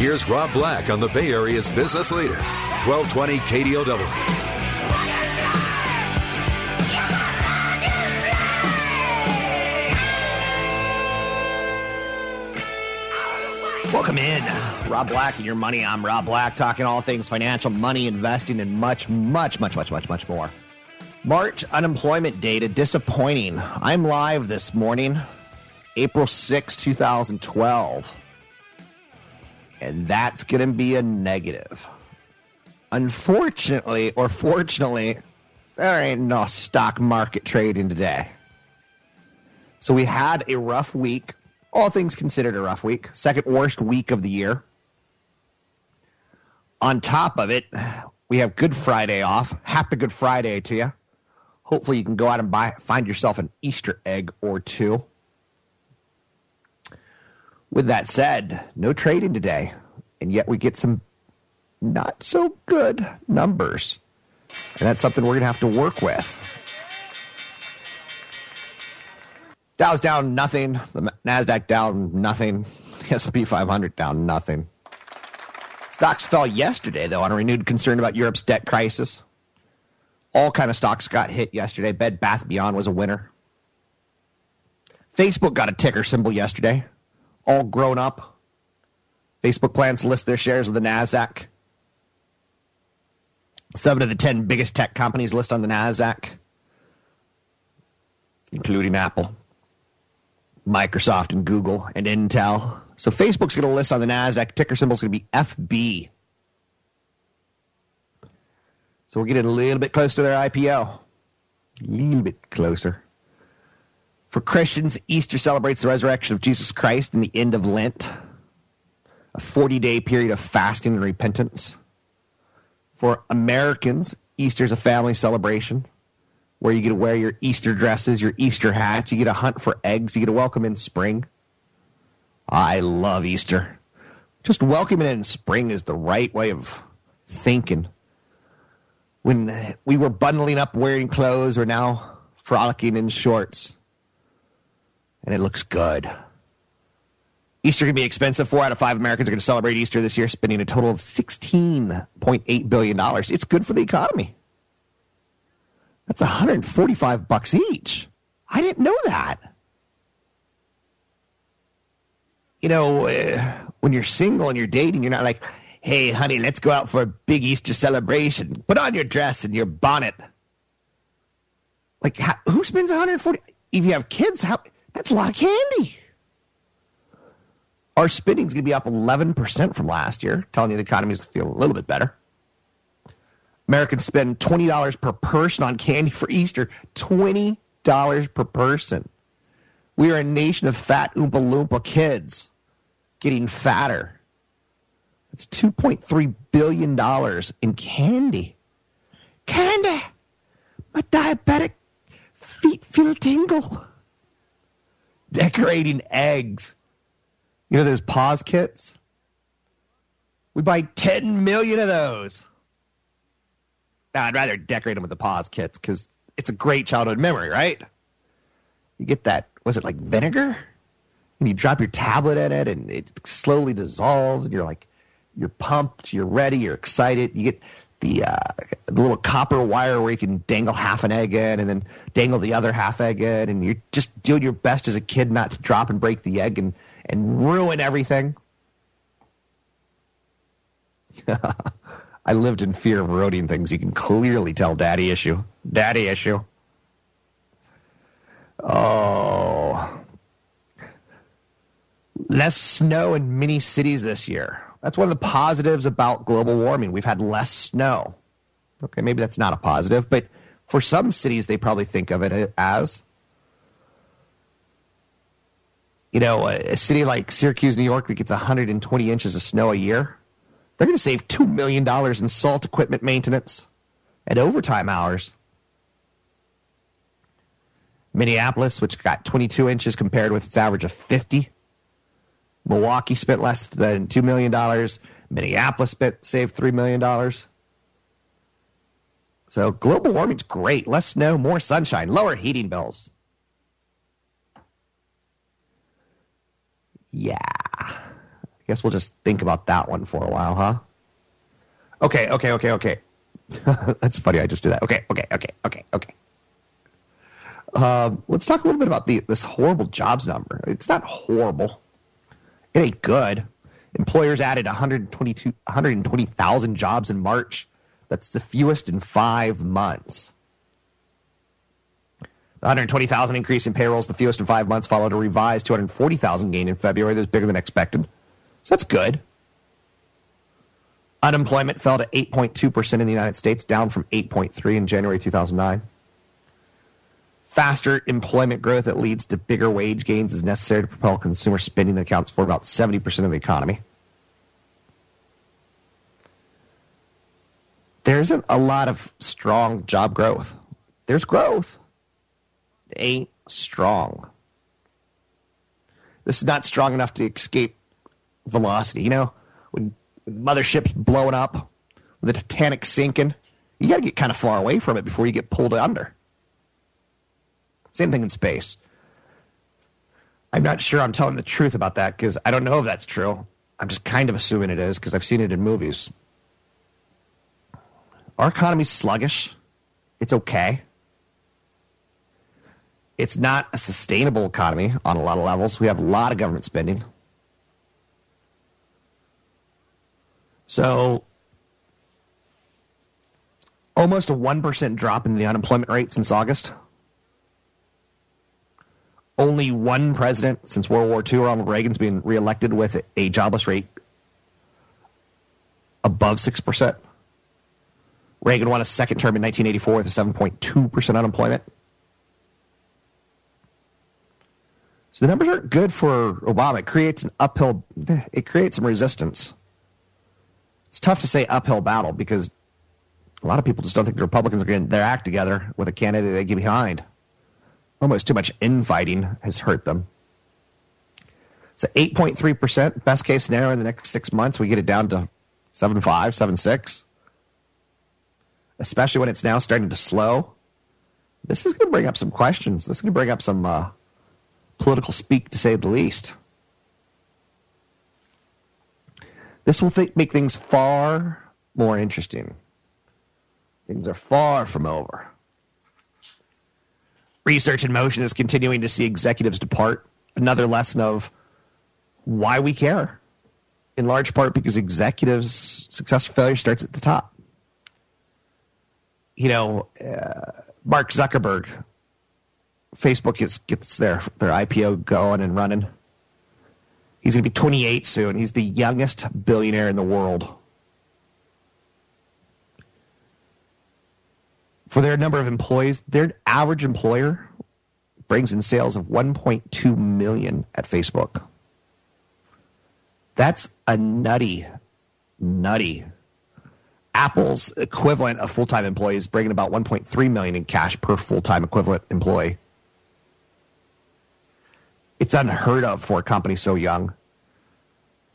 Here's Rob Black on the Bay Area's business leader, 1220 KDOW. Welcome in. Uh, Rob Black and your money. I'm Rob Black, talking all things financial, money, investing, and much, much, much, much, much, much more. March unemployment data disappointing. I'm live this morning, April 6, 2012. And that's going to be a negative. Unfortunately, or fortunately, there ain't no stock market trading today. So we had a rough week all things considered, a rough week. Second worst week of the year. On top of it, we have Good Friday off. Happy Good Friday to you. Hopefully, you can go out and buy, find yourself an Easter egg or two. With that said, no trading today, and yet we get some not so good numbers. And that's something we're going to have to work with. Dow's down nothing. The Nasdaq down nothing. S&P 500 down nothing. Stocks fell yesterday though on a renewed concern about Europe's debt crisis. All kind of stocks got hit yesterday. Bed Bath Beyond was a winner. Facebook got a ticker symbol yesterday. All grown up. Facebook plans to list their shares of the Nasdaq. Seven of the ten biggest tech companies list on the Nasdaq, including Apple. Microsoft and Google and Intel. So Facebook's going to list on the NASDAQ. Ticker symbol is going to be FB. So we're getting a little bit closer to their IPO. A little bit closer. For Christians, Easter celebrates the resurrection of Jesus Christ and the end of Lent, a 40 day period of fasting and repentance. For Americans, Easter is a family celebration where you get to wear your Easter dresses, your Easter hats. You get to hunt for eggs. You get to welcome in spring. I love Easter. Just welcoming in spring is the right way of thinking. When we were bundling up wearing clothes, we're now frolicking in shorts. And it looks good. Easter can be expensive. Four out of five Americans are going to celebrate Easter this year, spending a total of $16.8 billion. It's good for the economy. That's 145 bucks each. I didn't know that. You know, uh, when you're single and you're dating, you're not like, hey, honey, let's go out for a big Easter celebration. Put on your dress and your bonnet. Like, who spends 140? If you have kids, how, that's a lot of candy. Our spending's going to be up 11% from last year, telling you the economy's feeling a little bit better. Americans spend $20 per person on candy for Easter. $20 per person. We are a nation of fat Oompa Loompa kids getting fatter. That's $2.3 billion in candy. Candy! My diabetic feet feel tingle. Decorating eggs. You know those Paas kits? We buy 10 million of those. Now, I'd rather decorate them with the Paas kits because it's a great childhood memory, right? You get that, was it like vinegar? And you drop your tablet in it and it slowly dissolves and you're like, you're pumped, you're ready, you're excited. You get the, uh, the little copper wire where you can dangle half an egg in and then dangle the other half egg in. And you're just doing your best as a kid not to drop and break the egg and, and ruin everything. I lived in fear of eroding things. You can clearly tell daddy issue. Daddy issue. Oh. Less snow in many cities this year. That's one of the positives about global warming. We've had less snow. Okay, maybe that's not a positive, but for some cities, they probably think of it as. You know, a, city like Syracuse, New York, that gets 120 inches of snow a year, they're going to save $2 million in salt equipment maintenance and overtime hours. Minneapolis, which got 22 inches compared with its average of 50. Milwaukee spent less than $2 million. Minneapolis spent, saved $3 million. So global warming's great. Less snow, more sunshine, lower heating bills. Yeah. I guess we'll just think about that one for a while, huh? Okay, okay, okay, okay. That's funny. I just did that. Okay, okay, okay, okay, okay. Um, let's talk a little bit about the this horrible jobs number. It's not horrible. It ain't good. Employers added 122, 120,000 jobs in March. That's the fewest in five months. The 120,000 increase in payrolls, the fewest in five months, followed a revised 240,000 gain in February. That was bigger than expected. So that's good. Unemployment fell to 8.2% in the United States, down from 8.3 in January 2009 faster employment growth that leads to bigger wage gains is necessary to propel consumer spending that accounts for about 70% of the economy. There isn't a lot of strong job growth. There's growth. It ain't strong. This is not strong enough to escape velocity. You know, when, mothership's blowing up, the Titanic sinking, you got to get kind of far away from it before you get pulled under. Same thing in space. I'm not sure I'm telling the truth about that because I don't know if that's true. I'm just kind of assuming it is because I've seen it in movies. Our economy's sluggish. It's okay. It's not a sustainable economy on a lot of levels. We have a lot of government spending. So, almost a 1% drop in the unemployment rate since August only one president since World War II, Ronald Reagan's been reelected with a jobless rate above 6%. Reagan won a second term in 1984 with a 7.2% unemployment. So the numbers aren't good for Obama. It creates an uphill, it creates some resistance. It's tough to say uphill battle because a lot of people just don't think the Republicans are getting their act together with a candidate they get behind almost too much infighting has hurt them. So 8.3%, best case scenario in the next six months, we get it down to 7.5, 7.6. Especially when it's now starting to slow. This is going to bring up some questions. This is going to bring up some uh, political speak, to say the least. This will th- make things far more interesting. Things are far from over. Research in Motion is continuing to see executives depart. Another lesson of why we care, in large part because executives' success or failure starts at the top. You know, uh, Mark Zuckerberg, Facebook gets, gets their, their IPO going and running. He's going to be 28 soon. He's the youngest billionaire in the world. For their number of employees, their average employer brings in sales of 1.2 million at Facebook. That's a nutty, nutty. Apple's equivalent of full-time employees bringing about 1.3 million in cash per full-time equivalent employee. It's unheard of for a company so young.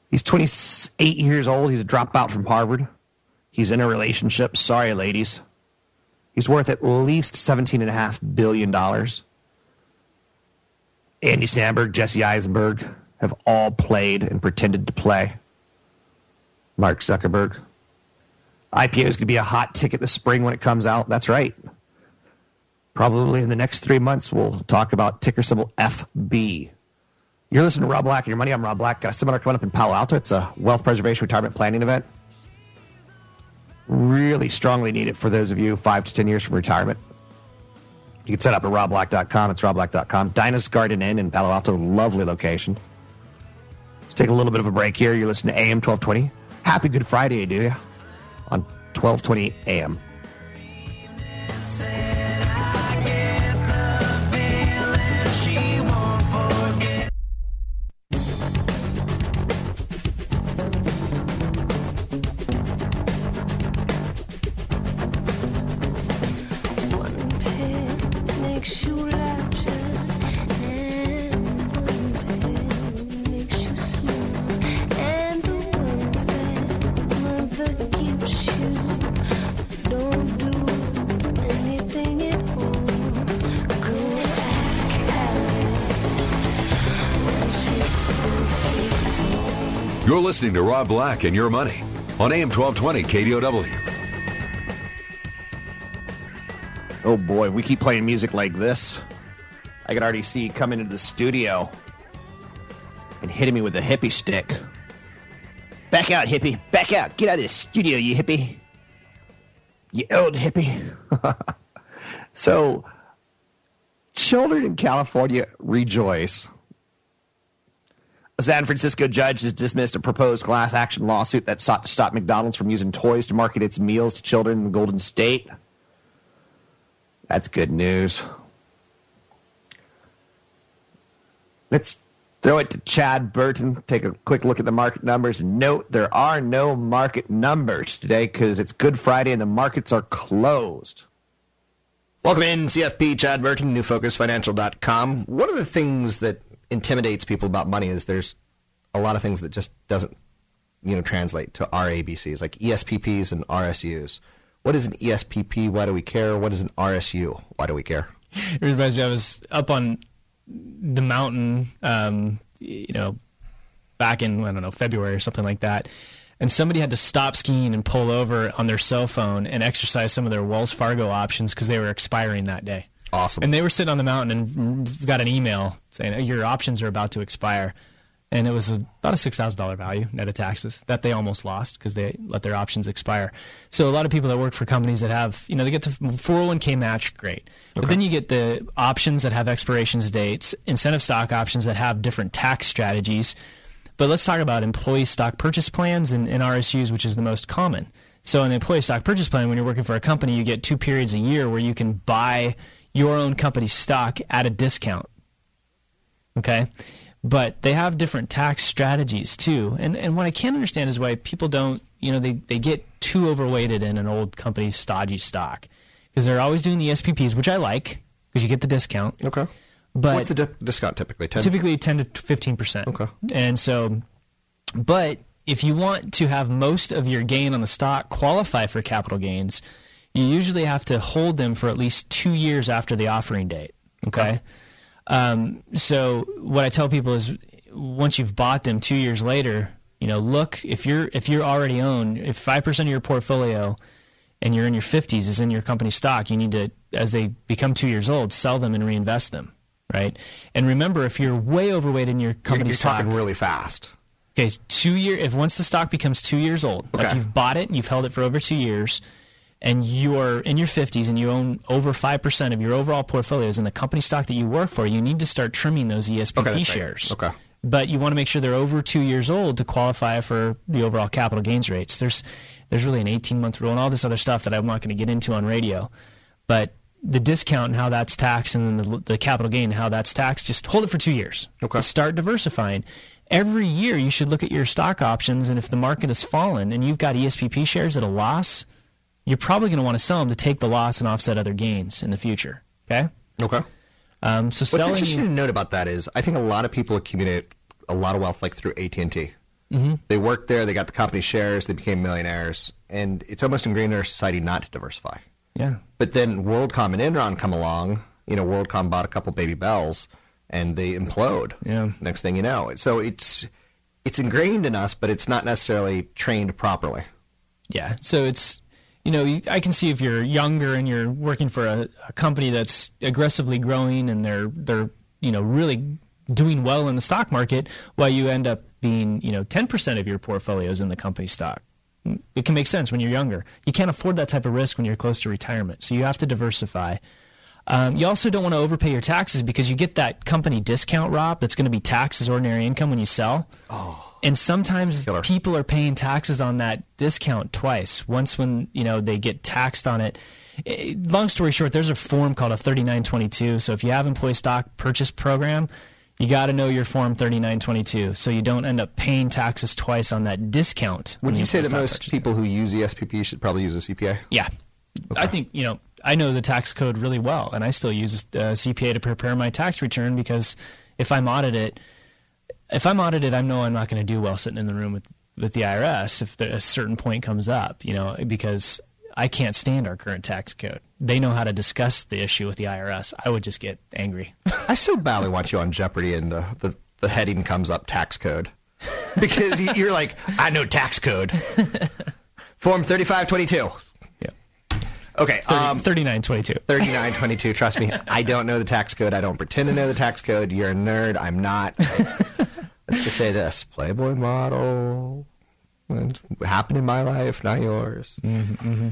He's 28 years old. He's a dropout from Harvard. He's in a relationship. Sorry, ladies. He's worth at least $17.5 billion. Andy Samberg, Jesse Eisenberg have all played and pretended to play. Mark Zuckerberg. IPO is going to be a hot ticket this spring when it comes out. That's right. Probably in the next three months, we'll talk about ticker symbol FB. You're listening to Rob Black and Your Money. I'm Rob Black. Got a seminar coming up in Palo Alto. It's a wealth preservation retirement planning event. Really strongly need it for those of you five to 10 years from retirement. You can set up at robblack.com. It's robblack.com. Dinah's Garden Inn in Palo Alto, lovely location. Let's take a little bit of a break here. You're listening to AM 1220. Happy Good Friday, do you? On 1220 AM. Listening to Rob Black and Your Money on AM 1220 KDOW. Oh boy, we keep playing music like this, I could already see you coming into the studio and hitting me with a hippie stick. Back out, hippie. Back out. Get out of the studio, you hippie. You old hippie. so, children in California rejoice. A San Francisco judge has dismissed a proposed class action lawsuit that sought to stop McDonald's from using toys to market its meals to children in the Golden State. That's good news. Let's throw it to Chad Burton. Take a quick look at the market numbers. Note there are no market numbers today because it's Good Friday and the markets are closed. Welcome in, CFP Chad Burton, newfocusfinancial.com. One of the things that intimidates people about money is there's a lot of things that just doesn't, you know, translate to our ABCs, like ESPPs and RSUs. What is an ESPP? Why do we care? What is an RSU? Why do we care? It reminds me, I was up on the mountain, um, you know, back in, I don't know, February or something like that. And somebody had to stop skiing and pull over on their cell phone and exercise some of their Wells Fargo options because they were expiring that day. Awesome. And they were sitting on the mountain and got an email saying, Your options are about to expire. And it was about a $6,000 value net of taxes that they almost lost because they let their options expire. So a lot of people that work for companies that have, you know, they get the 401k match, great. But then you get the options that have expirations dates, incentive stock options that have different tax strategies. But let's talk about employee stock purchase plans and, and RSUs, which is the most common. So an employee stock purchase plan, when you're working for a company, you get two periods a year where you can buy your own company stock at a discount. Okay? But they have different tax strategies too. And and what I can't understand is why people don't, you know, they, they get too overweighted in an old company stodgy stock. Because they're always doing the SPPs, which I like, because you get the discount. Okay. But What's the di- discount typically? 10? typically 10 to 15%. Okay. And so, but if you want to have most of your gain on the stock qualify for capital gains, you usually have to hold them for at least two years after the offering date. Okay. Um, so what I tell people is once you've bought them two years later, you know, look if you're if you're already own if five percent of your portfolio and you're in your fifties is in your company stock, you need to as they become two years old, sell them and reinvest them. Right. And remember if you're way overweight in your You're, company you're stock talking really fast. Okay, two year. If once the stock becomes two years old, like Okay. you've bought it and you've held it for over two years, and you're in your fifties and you own over five percent of your overall portfolios in the company stock that you work for, you need to start trimming those ESPP Okay, that's right. shares. Okay. But you want to make sure they're over two years old to qualify for the overall capital gains rates. There's there's really an 18 month rule and all this other stuff that I'm not going to get into on radio, but the discount and how that's taxed and then the, the capital gain and how that's taxed, just hold it for two years. Okay. Start diversifying. Every year you should look at your stock options, and if the market has fallen and you've got ESPP shares at a loss, you're probably going to want to sell them to take the loss and offset other gains in the future. Okay. Okay. Um, so What's interesting to note about that is I think a lot of people accumulate a lot of wealth like through AT and T. They worked there, they got the company shares, they became millionaires, and it's almost ingrained in our society not to diversify. yeah. But then WorldCom and Enron come along. You know, WorldCom bought a couple baby bells, and they implode. Yeah. Next thing you know, so it's it's ingrained in us, but it's not necessarily trained properly. Yeah. So it's, you know, I can see if you're younger and you're working for a, a company that's aggressively growing and they're they're you know really doing well in the stock market, while you end up being you know 10% of your portfolios in the company stock. It can make sense when you're younger. You can't afford that type of risk when you're close to retirement. So you have to diversify. Um, you also don't want to overpay your taxes because you get that company discount, Rob, that's going to be taxed as ordinary income when you sell. Oh. And sometimes Killer. people are paying taxes on that discount twice. Once when you know they get taxed on it. it eh, long story short, there's a form called a 3922. So if you have employee stock purchase program, you got to know your form 3922 so you don't end up paying taxes twice on that discount. Would you say that most purchase. people who use the SPP should probably use a CPA? Yeah. Okay. I think, you know, I know the tax code really well, and I still use a CPA to prepare my tax return because if I'm audited, if I'm audited, I know I'm not going to do well sitting in the room with, with the IRS if the, a certain point comes up, you know, because I can't stand our current tax code. They know how to discuss the issue with the IRS. I would just get angry. I so badly want you on Jeopardy and the, the, the heading comes up tax code. Because you're like, I know tax code. Form 3522. Okay. 30, um, 3922. 3922. Trust me, I don't know the tax code. I don't pretend to know the tax code. You're a nerd. I'm not. Let's just say this Playboy model. What happened in my life, not yours. Mm-hmm, mm-hmm.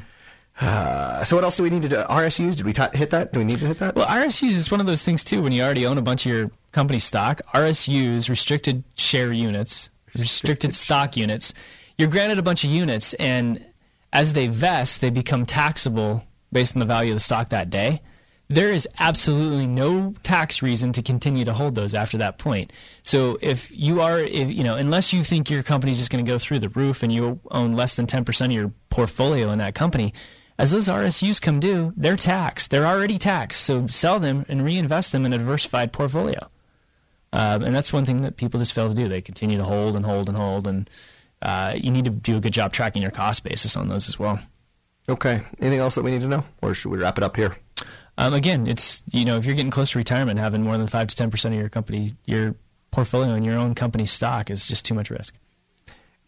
Uh, so what else do we need to do? RSUs? Did we t- hit that? Do we need to hit that? Well, RSUs is one of those things too. When you already own a bunch of your company stock, RSUs, restricted share units, restricted, restricted stock units, you're granted a bunch of units, and as they vest, they become taxable based on the value of the stock that day there is absolutely no tax reason to continue to hold those after that point. So if you are, if, you know, unless you think your company is just going to go through the roof and you own less than 10% of your portfolio in that company, as those RSUs come due, they're taxed. They're already taxed. So sell them and reinvest them in a diversified portfolio. Um, and that's one thing that people just fail to do. They continue to hold and hold and hold. And uh, you need to do a good job tracking your cost basis on those as well. Okay. Anything else that we need to know? Or should we wrap it up here? Um, again, it's you know if you're getting close to retirement, having more than five to ten percent of your company, your portfolio in your own company stock is just too much risk.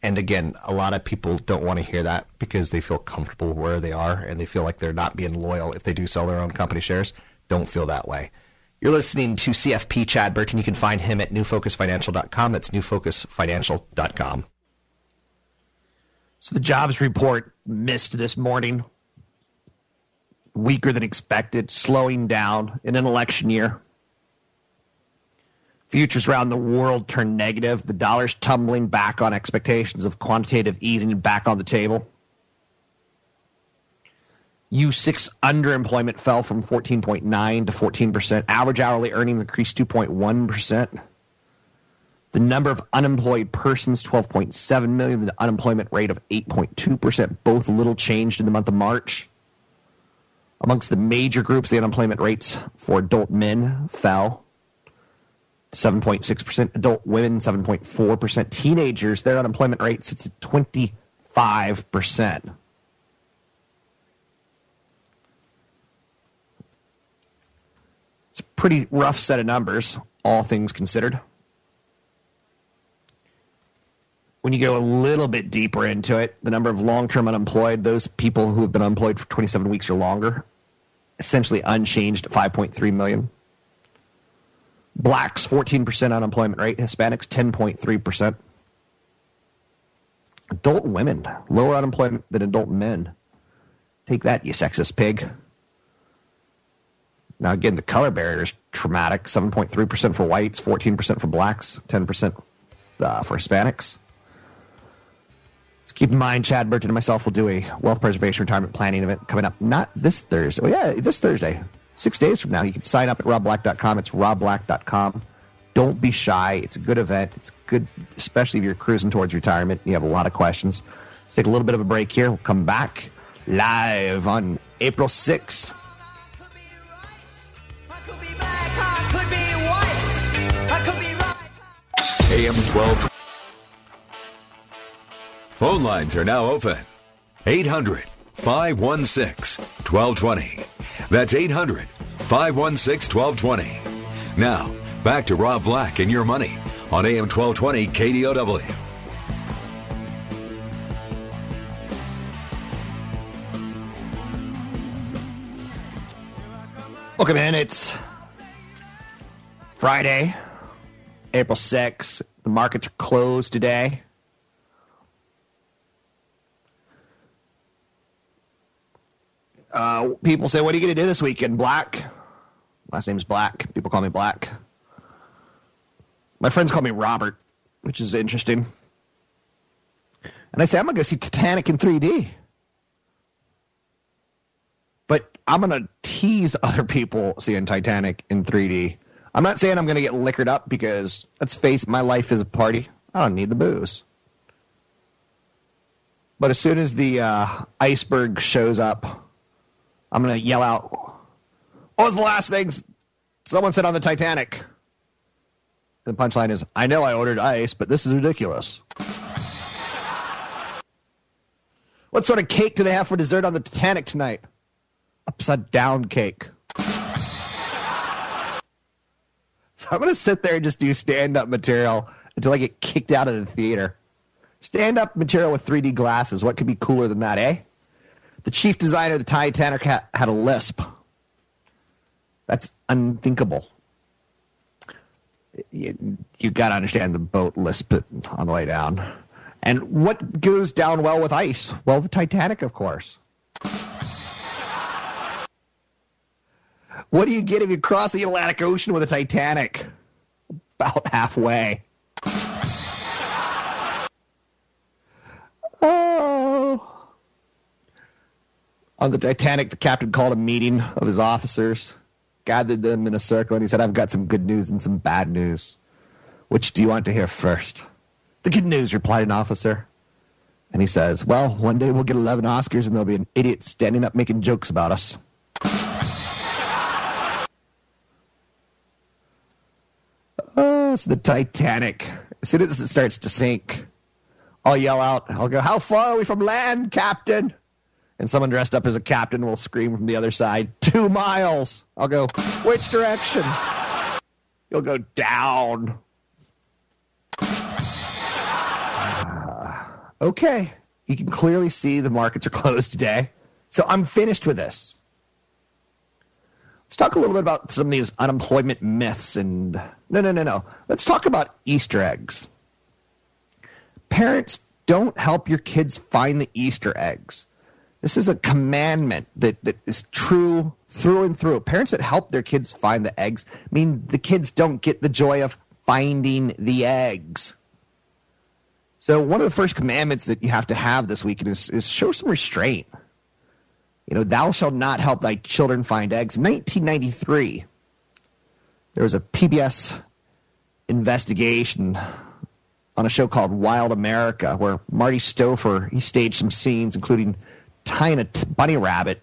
And again, a lot of people don't want to hear that because they feel comfortable where they are and they feel like they're not being loyal if they do sell their own company shares. Don't feel that way. You're listening to CFP Chad Burton. You can find him at newfocusfinancial.com. That's newfocusfinancial.com. So the jobs report missed this morning weaker than expected, slowing down in an election year. Futures around the world turn negative. The dollar's tumbling back on expectations of quantitative easing back on the table. U6 underemployment fell from 14.9 to 14%. Average hourly earnings increased 2.1%. The number of unemployed persons, 12.7 million. The unemployment rate of 8.2%, both little changed in the month of March. Amongst the major groups, the unemployment rates for adult men fell 7.6%, adult women 7.4%, teenagers, their unemployment rate sits at 25%. It's a pretty rough set of numbers, all things considered. When you go a little bit deeper into it, the number of long term unemployed, those people who have been unemployed for 27 weeks or longer, essentially unchanged at 5.3 million. Blacks, 14% unemployment rate. Hispanics, 10.3%. Adult women, lower unemployment than adult men. Take that, you sexist pig. Now, again, the color barrier is traumatic 7.3% for whites, 14% for blacks, 10% uh, for Hispanics. So keep in mind, Chad Burton and myself will do a wealth preservation retirement planning event coming up not this Thursday. Oh, yeah, this Thursday. Six days from now. You can sign up at robblack.com. It's robblack.com. Don't be shy. It's a good event. It's good, especially if you're cruising towards retirement. You have a lot of questions. Let's take a little bit of a break here. We'll come back live on April 6th. AM 12. Phone lines are now open. 800 516 1220. That's 800 516 1220. Now, back to Rob Black and your money on AM 1220 KDOW. Welcome in. It's Friday, April 6th. The markets are closed today. Uh, people say, "What are you going to do this weekend?" Black. Last name's Black. People call me Black. My friends call me Robert, which is interesting. And I say, I'm going to go see Titanic in 3D. But I'm going to tease other people seeing Titanic in 3D. I'm not saying I'm going to get liquored up because, let's face my life is a party. I don't need the booze. But as soon as the uh, iceberg shows up, I'm going to yell out, What was the last thing someone said on the Titanic? The punchline is, I know I ordered ice, but this is ridiculous. What sort of cake do they have for dessert on the Titanic tonight? Upside down cake. So I'm going to sit there and just do stand up material until I get kicked out of the theater. Stand up material with 3D glasses. What could be cooler than that, eh? The chief designer of the Titanic ha- had a lisp. That's unthinkable. You, you got to understand the boat lisp on the way down. And what goes down well with ice? Well, the Titanic, of course. What do you get if you cross the Atlantic Ocean with a Titanic? About halfway. On the Titanic, the captain called a meeting of his officers, gathered them in a circle, and he said, I've got some good news and some bad news. Which do you want to hear first? The good news, replied an officer. And he says, Well, one day we'll get 11 Oscars and there'll be an idiot standing up making jokes about us. Oh, it's the Titanic. As soon as it starts to sink, I'll yell out, I'll go, How far are we from land, Captain? And someone dressed up as a captain will scream from the other side, Two miles. I'll go, Which direction? You'll go down. Ah, okay. You can clearly see the markets are closed today. So I'm finished with this. Let's talk a little bit about some of these unemployment myths and no, no, no, no. Let's talk about Easter eggs. Parents, don't help your kids find the Easter eggs. This is a commandment that, that is true through and through. Parents that help their kids find the eggs mean the kids don't get the joy of finding the eggs. So one of the first commandments that you have to have this weekend is, is show some restraint. You know, thou shalt not help thy children find eggs. 1993, there was a PBS investigation on a show called Wild America where Marty Stouffer, he staged some scenes, including tying a bunny rabbit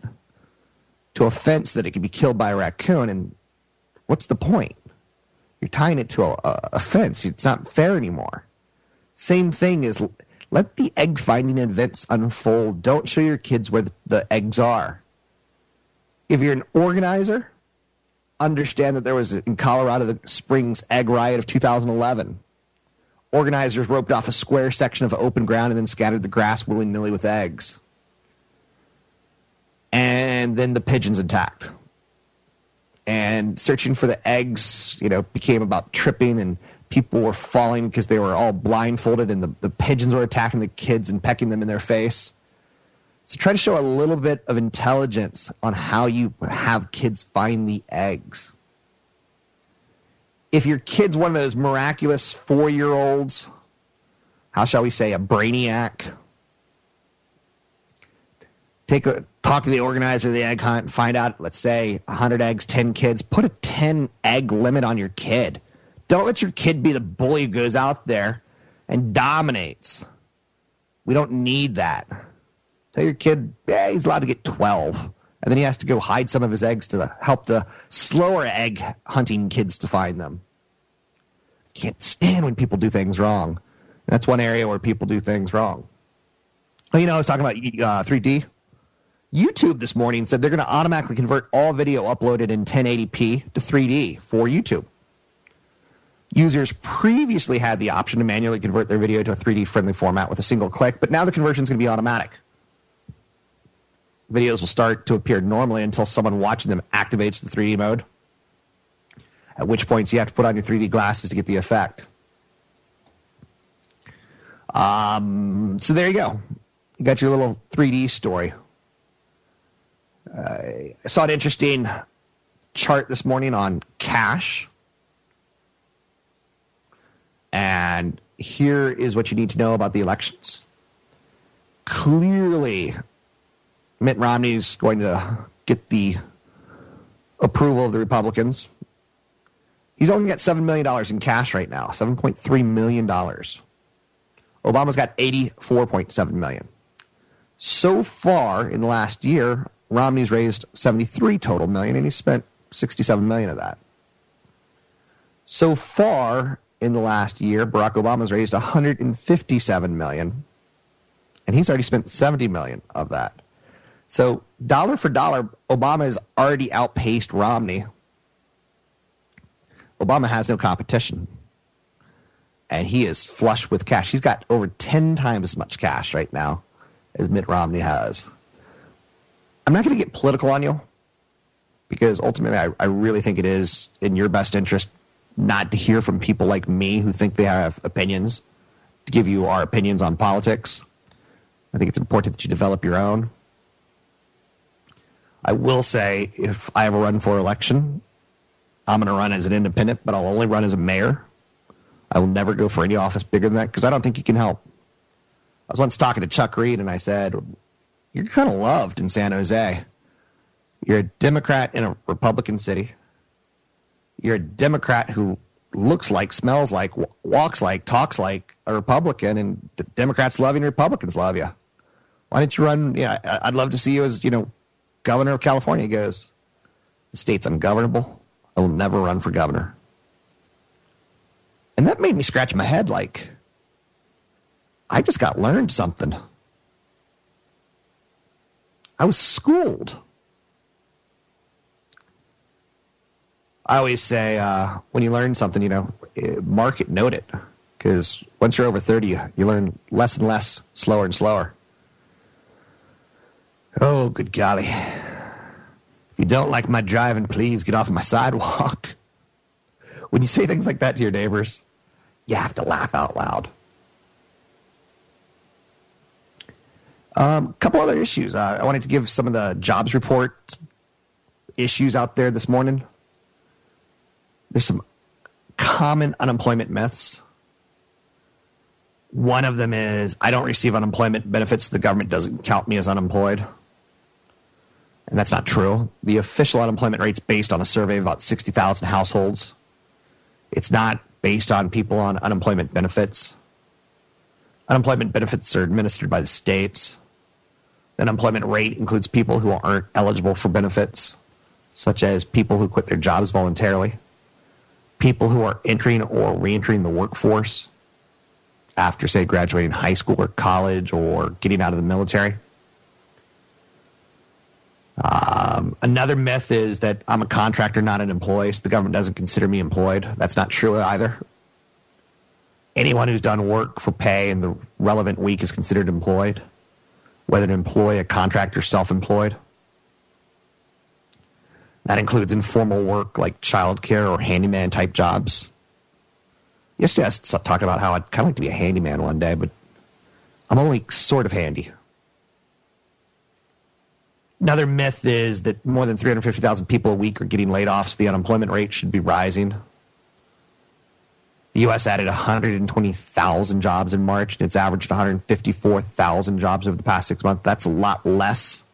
to a fence that it could be killed by a raccoon. And what's the point? You're tying it to a, a, a fence. It's not fair anymore. Same thing is let the egg finding events unfold. Don't show your kids where the, the eggs are. If you're an organizer, understand that there was in Colorado the Springs egg riot of 2011. Organizers roped off a square section of open ground and then scattered the grass willy nilly with eggs. And then the pigeons attacked. And searching for the eggs, you know, became about tripping and people were falling because they were all blindfolded and the, the pigeons were attacking the kids and pecking them in their face. So try to show a little bit of intelligence on how you have kids find the eggs. If your kid's one of those miraculous four year olds, how shall we say, a brainiac, take a talk to the organizer of the egg hunt, and find out, let's say, 100 eggs, 10 kids, put a 10 egg limit on your kid. Don't let your kid be the bully who goes out there and dominates. We don't need that. Tell your kid, yeah, he's allowed to get 12. And then he has to go hide some of his eggs to help the slower egg hunting kids to find them. Can't stand when people do things wrong. That's one area where people do things wrong. Well, you know, I was talking about uh, 3D. YouTube this morning said they're going to automatically convert all video uploaded in 1080p to 3D for YouTube. Users previously had the option to manually convert their video to a 3D friendly format with a single click, but now the conversion is going to be automatic. Videos will start to appear normally until someone watching them activates the 3D mode, at which points you have to put on your 3D glasses to get the effect. Um, so there you go. You got your little 3D story. I saw an interesting chart this morning on cash. And here is what you need to know about the elections. Clearly, Mitt Romney's going to get the approval of the Republicans. He's only got $7 million in cash right now, $7.3 million. Obama's got 84.7 million. So far in the last year, Romney's raised 73 total million and he spent 67 million of that. So far in the last year, Barack Obama's raised 157 million and he's already spent 70 million of that. So, dollar for dollar, Obama has already outpaced Romney. Obama has no competition. And he is flush with cash. He's got over 10 times as much cash right now as Mitt Romney has. I'm not going to get political on you because ultimately I, I really think it is in your best interest not to hear from people like me who think they have opinions, to give you our opinions on politics. I think it's important that you develop your own. I will say if I ever run for election, I'm going to run as an independent, but I'll only run as a mayor. I will never go for any office bigger than that because I don't think you can help. I was once talking to Chuck Reed and I said, You're kind of loved in San Jose. You're a Democrat in a Republican city. You're a Democrat who looks like, smells like, walks like, talks like a Republican, and Democrats love you and Republicans love you. Why don't you run? Yeah, I'd love to see you as, you know, governor of California. He goes, The state's ungovernable. I will never run for governor. And that made me scratch my head like, I just got learned something. I was schooled. I always say uh, when you learn something, you know, eh, mark it, note it, because once you're over thirty, you learn less and less, slower and slower. Oh, good golly! If you don't like my driving, please get off my sidewalk. when you say things like that to your neighbors, you have to laugh out loud. A um, couple other issues. Uh, I wanted to give some of the jobs report issues out there this morning. There's some common unemployment myths. One of them is I don't receive unemployment benefits. The government doesn't count me as unemployed. And that's not true. The official unemployment rate's based on a survey of about 60,000 households. It's not based on people on unemployment benefits. Unemployment benefits are administered by the states. Unemployment rate includes people who aren't eligible for benefits, such as people who quit their jobs voluntarily people who are entering or reentering the workforce after, say, graduating high school or college or getting out of the military. Um, another myth is that I'm a contractor, not an employee, so the government doesn't consider me employed. That's not true either. Anyone who's done work for pay in the relevant week is considered employed, whether an employee, a contractor, or self employed. That includes informal work like childcare or handyman type jobs. Yesterday I was talking about how I'd kind of like to be a handyman one day, but I'm only sort of handy. Another myth is that more than 350,000 people a week are getting laid off, so the unemployment rate should be rising. The U.S. added 120,000 jobs in March, and it's averaged 154,000 jobs over the past six months. That's a lot less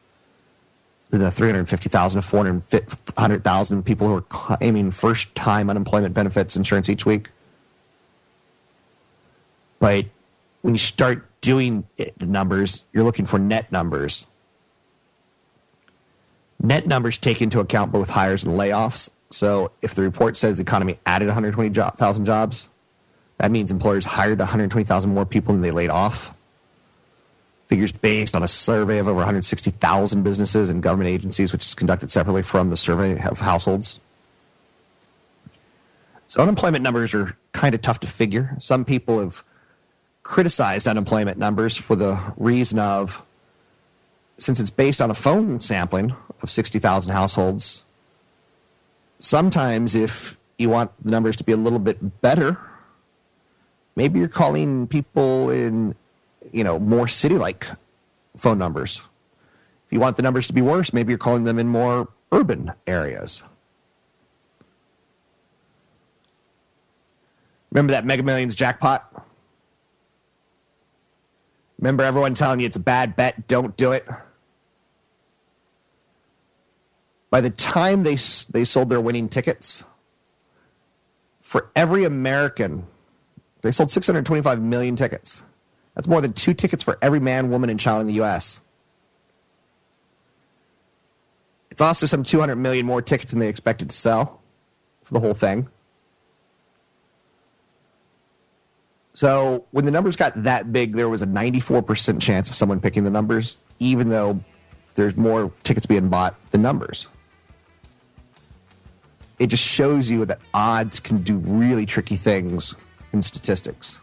than the 350,000 to 400,000 people who are claiming first time unemployment benefits insurance each week. But when you start doing the numbers, you're looking for net numbers. Net numbers take into account both hires and layoffs. So if the report says the economy added 120,000 jobs, that means employers hired 120,000 more people than they laid off. Figures based on a survey of over 160,000 businesses and government agencies, which is conducted separately from the survey of households. So unemployment numbers are kind of tough to figure. Some people have criticized unemployment numbers for the reason of since it's based on a phone sampling of 60,000 households, sometimes if you want the numbers to be a little bit better, maybe you're calling people in you know more city like phone numbers If you want the numbers to be worse, maybe you're calling them in more urban areas. Remember that Mega Millions jackpot? Remember everyone telling you it's a bad bet, don't do it? By the time they they sold their winning tickets, for every American, they sold 625 million tickets. That's more than two tickets for every man, woman, and child in the U.S. It's also some 200 million more tickets than they expected to sell for the whole thing. So when the numbers got that big, there was a 94% chance of someone picking the numbers, even though there's more tickets being bought than numbers. It just shows you that odds can do really tricky things in statistics.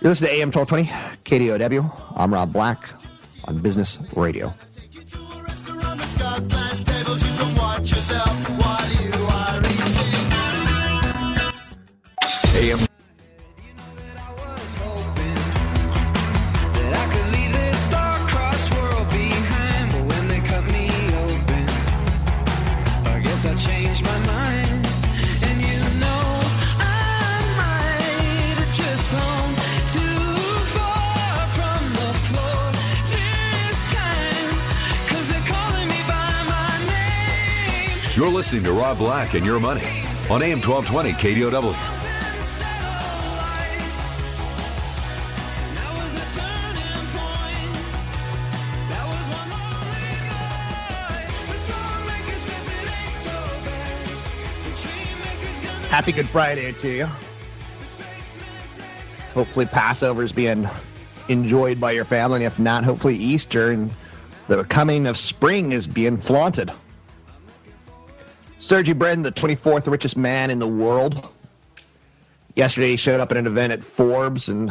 You're listening to AM 1220, KDOW. I'm Rob Black on Business Radio. You're listening to Rob Black and Your Money on AM 1220 KDOW. Happy Good Friday to you. Hopefully, Passover is being enjoyed by your family, if not, hopefully Easter and the coming of spring is being flaunted. Sergey Brin, the 24th richest man in the world. Yesterday, he showed up at an event at Forbes, and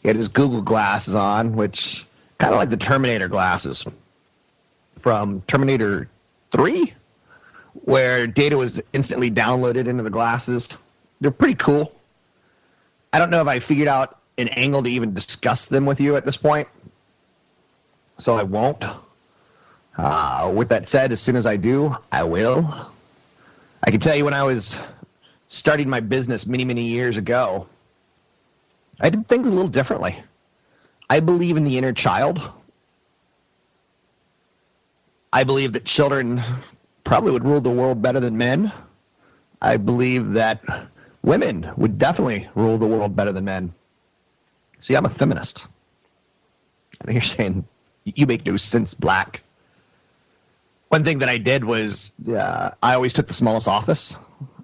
he had his Google glasses on, which kind of like the Terminator glasses from Terminator 3 where data was instantly downloaded into the glasses. They're pretty cool. I don't know if I figured out an angle to even discuss them with you at this point, so I won't. Uh, with that said, as soon as I do, I will. I can tell you when I was starting my business many, many years ago, I did things a little differently. I believe in the inner child. I believe that children probably would rule the world better than men. I believe that women would definitely rule the world better than men. See, I'm a feminist. And you're saying you make no sense, black. One thing that I did was uh, I always took the smallest office.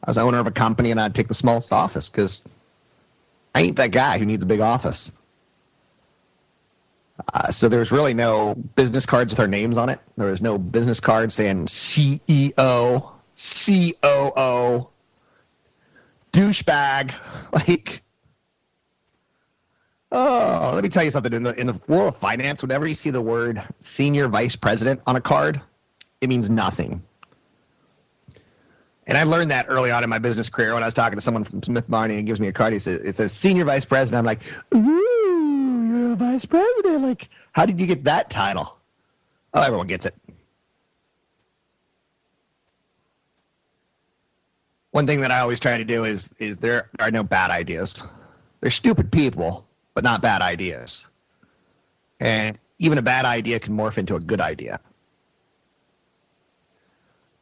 I was owner of a company, and I'd take the smallest office because I ain't that guy who needs a big office. Uh, so there's really no business cards with our names on it. There was no business card saying CEO, COO, douchebag. Like, oh, let me tell you something. In the, in the world of finance, whenever you see the word senior vice president on a card, it means nothing. And I learned that early on in my business career when I was talking to someone from Smith Barney and gives me a card. He says, it says senior vice president. I'm like, ooh, you're a vice president. Like, how did you get that title? Oh, everyone gets it. One thing that I always try to do is is there are no bad ideas. They're stupid people, but not bad ideas. And even a bad idea can morph into a good idea.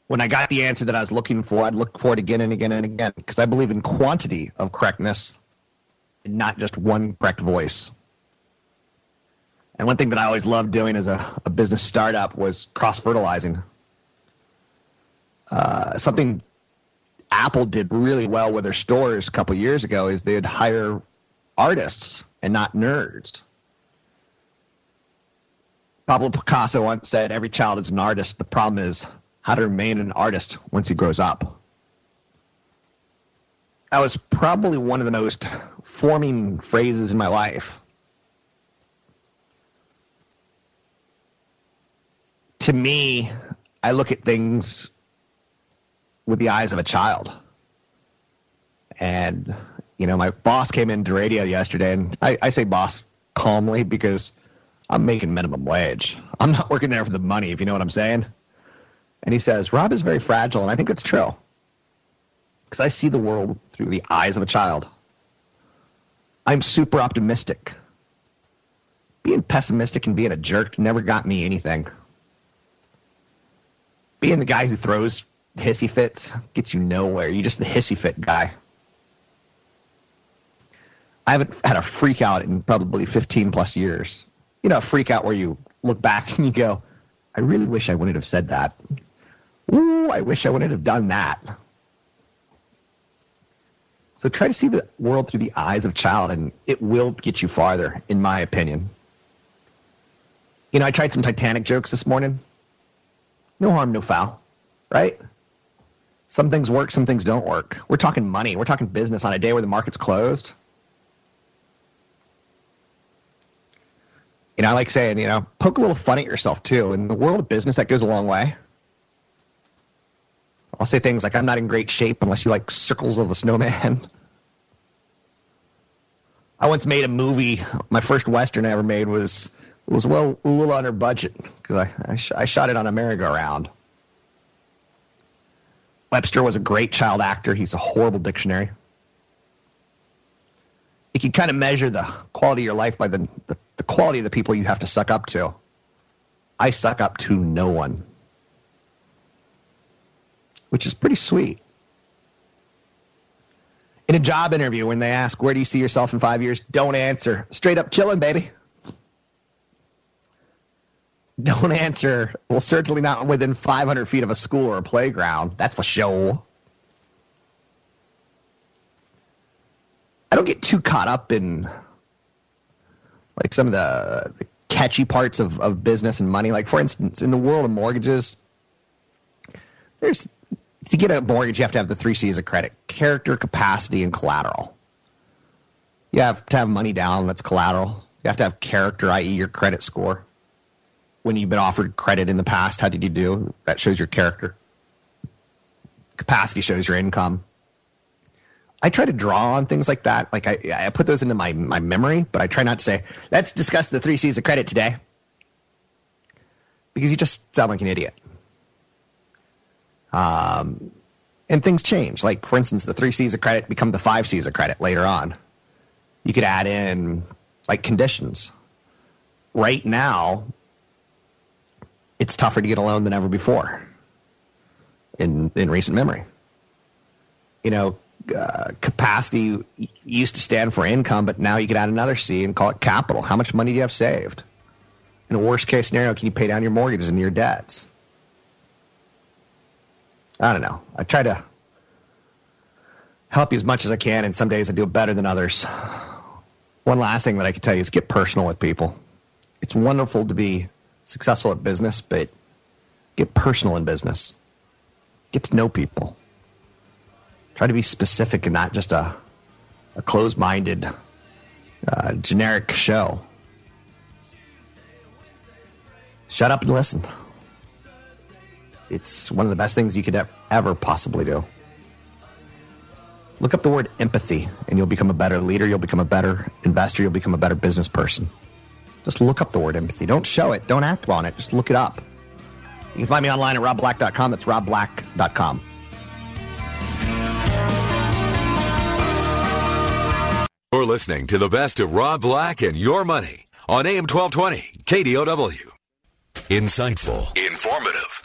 When I got the answer that I was looking for, I'd look for it again and again and again because I believe in quantity of correctness and not just one correct voice. And one thing that I always loved doing as a, a business startup was cross fertilizing. Uh, something Apple did really well with their stores a couple years ago is they'd hire artists and not nerds. Pablo Picasso once said, "Every child is an artist. The problem is how to remain an artist once he grows up." That was probably one of the most forming phrases in my life. To me, I look at things with the eyes of a child. And, you know, my boss came into radio yesterday, and I, I say boss calmly because I'm making minimum wage. I'm not working there for the money, if you know what I'm saying. And he says, Rob is very fragile, and I think it's true. Because I see the world through the eyes of a child. I'm super optimistic. Being pessimistic and being a jerk never got me anything. Being the guy who throws hissy fits gets you nowhere. You're just the hissy fit guy. I haven't had a freak out in probably 15 plus years. You know, a freak out where you look back and you go, I really wish I wouldn't have said that. Ooh, I wish I wouldn't have done that. So try to see the world through the eyes of child, and it will get you farther, in my opinion. You know, I tried some Titanic jokes this morning. No harm, no foul, right? Some things work, some things don't work. We're talking money. We're talking business on a day where the market's closed. You know, I like saying, you know, poke a little fun at yourself too. In the world of business, that goes a long way. I'll say things like, I'm not in great shape unless you like circles of a snowman. I once made a movie. My first Western I ever made was was well a little under budget because I, I, sh- I shot it on a merry-go-round. Webster was a great child actor. He's a horrible dictionary. You can kind of measure the quality of your life by the, the, the quality of the people you have to suck up to. I suck up to no one which is pretty sweet. In a job interview, when they ask, Where do you see yourself in five years? Don't answer. Straight up chilling, baby. Don't answer. Well, certainly not within 500 feet of a school or a playground. That's for sure. I don't get too caught up in like some of the, the catchy parts of, of business and money. Like, for instance, in the world of mortgages, there's to get a mortgage, you have to have the three C's of credit character, capacity, and collateral. You have to have money down, that's collateral. You have to have character, i.e., your credit score. When you've been offered credit in the past, how did you do? That shows your character. Capacity shows your income. I try to draw on things like that. Like I, I put those into my, my memory, but I try not to say, let's discuss the three C's of credit today. Because you just sound like an idiot. Um, and things change. Like, for instance, the three C's of credit become the five C's of credit later on. You could add in like conditions. Right now, it's tougher to get a loan than ever before in, in recent memory. You know, uh, capacity used to stand for income, but now you could add another C and call it capital. How much money do you have saved? In a worst case scenario, can you pay down your mortgages and your debts? I don't know. I try to help you as much as I can, and some days I do better than others. One last thing that I can tell you is get personal with people. It's wonderful to be successful at business, but get personal in business. Get to know people. Try to be specific and not just a, a closed minded, uh, generic show. Shut up and listen. It's one of the best things you could ever possibly do. Look up the word empathy, and you'll become a better leader. You'll become a better investor. You'll become a better business person. Just look up the word empathy. Don't show it. Don't act on it. Just look it up. You can find me online at robblack.com. That's robblack.com. You're listening to the best of Rob Black and Your Money on AM 1220 KDOW. Insightful, informative,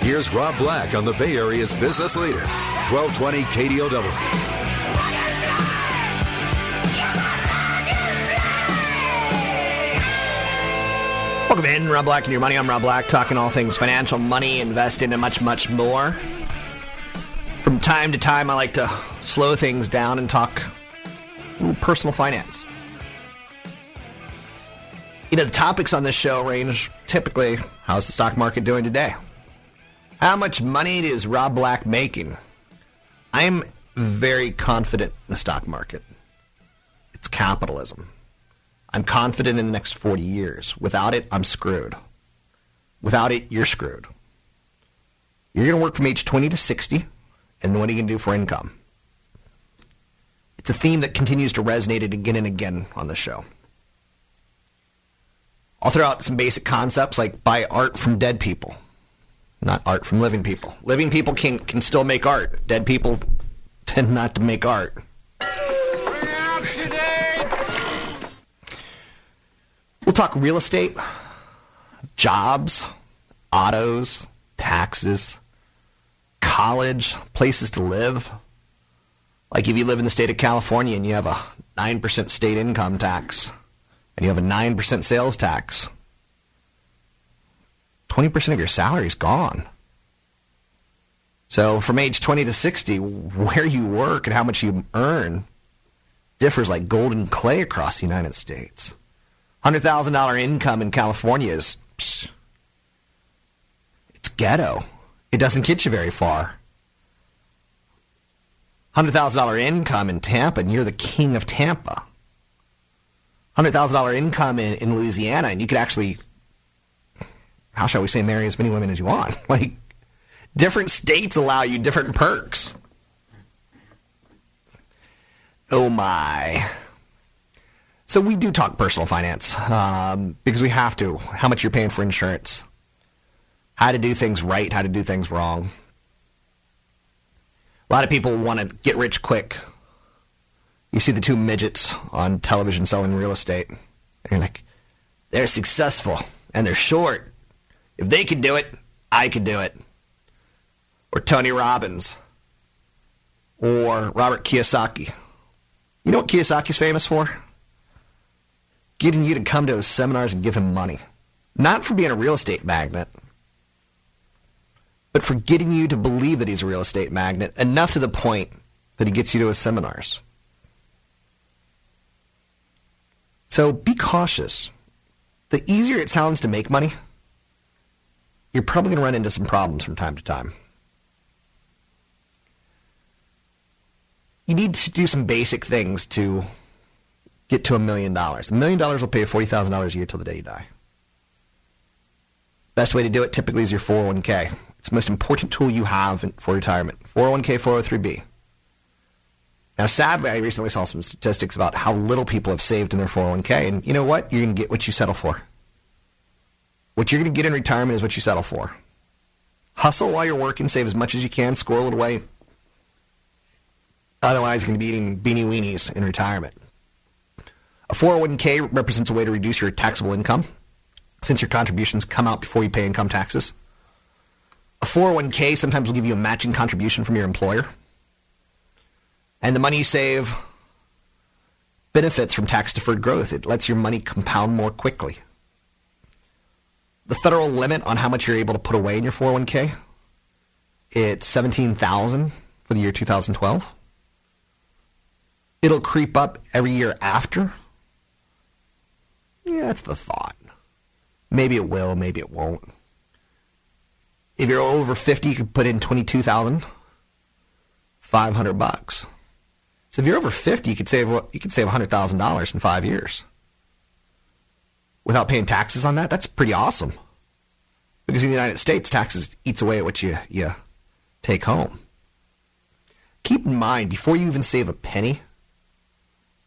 Here's Rob Black on the Bay Area's business leader, 1220 KDOW. Welcome in, Rob Black and Your Money. I'm Rob Black, talking all things financial, money, investing, and much, much more. From time to time, I like to slow things down and talk personal finance. You know, the topics on this show range typically how's the stock market doing today? How much money is Rob Black making? I'm very confident in the stock market. It's capitalism. I'm confident in the next 40 years. Without it, I'm screwed. Without it, you're screwed. You're going to work from age 20 to 60, and what are you going to do for income? It's a theme that continues to resonate again and again on the show. I'll throw out some basic concepts like buy art from dead people, not art from living people. Living people can, can still make art. Dead people tend not to make art. We'll talk real estate, jobs, autos, taxes, college, places to live. Like if you live in the state of California and you have a 9% state income tax and you have a 9% sales tax, 20% of your salary is gone. So from age 20 to 60, where you work and how much you earn differs like golden clay across the United States. $100,000 income in California is psh, it's ghetto. It doesn't get you very far. $100,000 income in Tampa and you're the king of Tampa. $100,000 income in, in Louisiana and you could actually how shall we say marry as many women as you want. Like different states allow you different perks. Oh my. So we do talk personal finance um, because we have to. How much you're paying for insurance, how to do things right, how to do things wrong. A lot of people want to get rich quick. You see the two midgets on television selling real estate, and you're like, they're successful and they're short. If they could do it, I could do it. Or Tony Robbins. Or Robert Kiyosaki. You know what Kiyosaki's famous for? Getting you to come to his seminars and give him money. Not for being a real estate magnate, but for getting you to believe that he's a real estate magnate enough to the point that he gets you to his seminars. So be cautious. The easier it sounds to make money, you're probably going to run into some problems from time to time. You need to do some basic things to get to a million dollars. A million dollars will pay you $40,000 a year till the day you die. Best way to do it typically is your 401k. It's the most important tool you have for retirement. 401k, 403b. Now, sadly, I recently saw some statistics about how little people have saved in their 401k, and you know what? You're going to get what you settle for. What you're going to get in retirement is what you settle for. Hustle while you're working, save as much as you can, squirrel it away. Otherwise, you're going to be eating beanie weenies in retirement. A 401k represents a way to reduce your taxable income since your contributions come out before you pay income taxes. A 401k sometimes will give you a matching contribution from your employer. And the money you save benefits from tax deferred growth. It lets your money compound more quickly the federal limit on how much you're able to put away in your 401k, it's 17,000 for the year 2012. It'll creep up every year after. Yeah, that's the thought. Maybe it will, maybe it won't. If you're over 50, you could put in 22,500 bucks. So if you're over 50, you could save you could save $100,000 in 5 years without paying taxes on that, that's pretty awesome. Because in the United States, taxes eats away at what you, you take home. Keep in mind, before you even save a penny,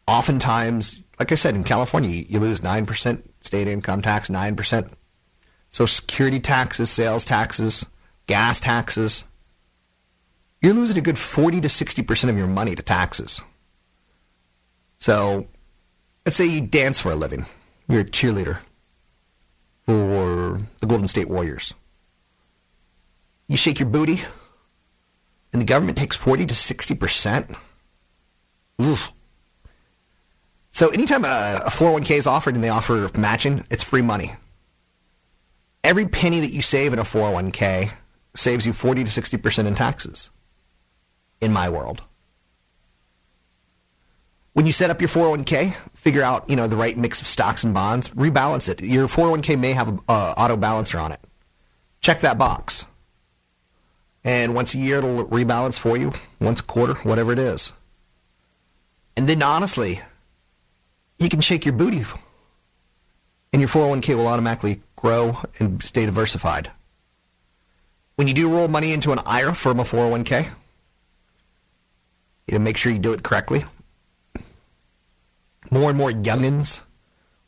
oftentimes, like I said, in California, you lose 9% state income tax, 9% Social Security taxes, sales taxes, gas taxes. You're losing a good 40 to 60% of your money to taxes. So, let's say you dance for a living you're a cheerleader for the Golden State Warriors. You shake your booty, and the government takes 40 to 60%. Oof. So anytime a, a 401k is offered and they offer matching, it's free money. Every penny that you save in a 401k saves you 40 to 60% in taxes in my world. When you set up your 401k, figure out you know the right mix of stocks and bonds. Rebalance it. Your 401k may have an auto balancer on it. Check that box. And once a year, it'll rebalance for you. Once a quarter, whatever it is. And then honestly, you can shake your booty. And your 401k will automatically grow and stay diversified. When you do roll money into an IRA from a 401k, you know, make sure you do it correctly. More and more youngins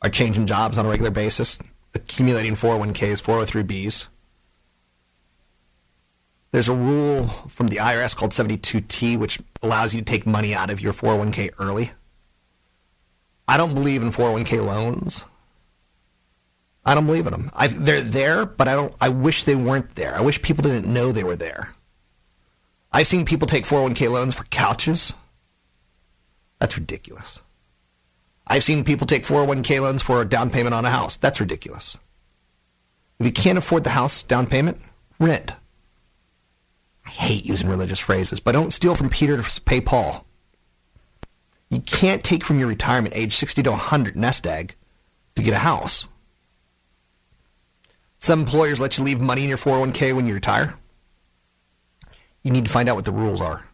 are changing jobs on a regular basis, accumulating 401ks, 403bs. There's a rule from the IRS called 72T, which allows you to take money out of your 401k early. I don't believe in 401k loans. I don't believe in them. I, they're there, but I don't. I wish they weren't there. I wish people didn't know they were there. I've seen people take 401k loans for couches. That's ridiculous. I've seen people take 401k loans for a down payment on a house. That's ridiculous. If you can't afford the house down payment, rent. I hate using religious phrases, but don't steal from Peter to pay Paul. You can't take from your retirement age 60 to 100 nest egg to get a house. Some employers let you leave money in your 401k when you retire. You need to find out what the rules are.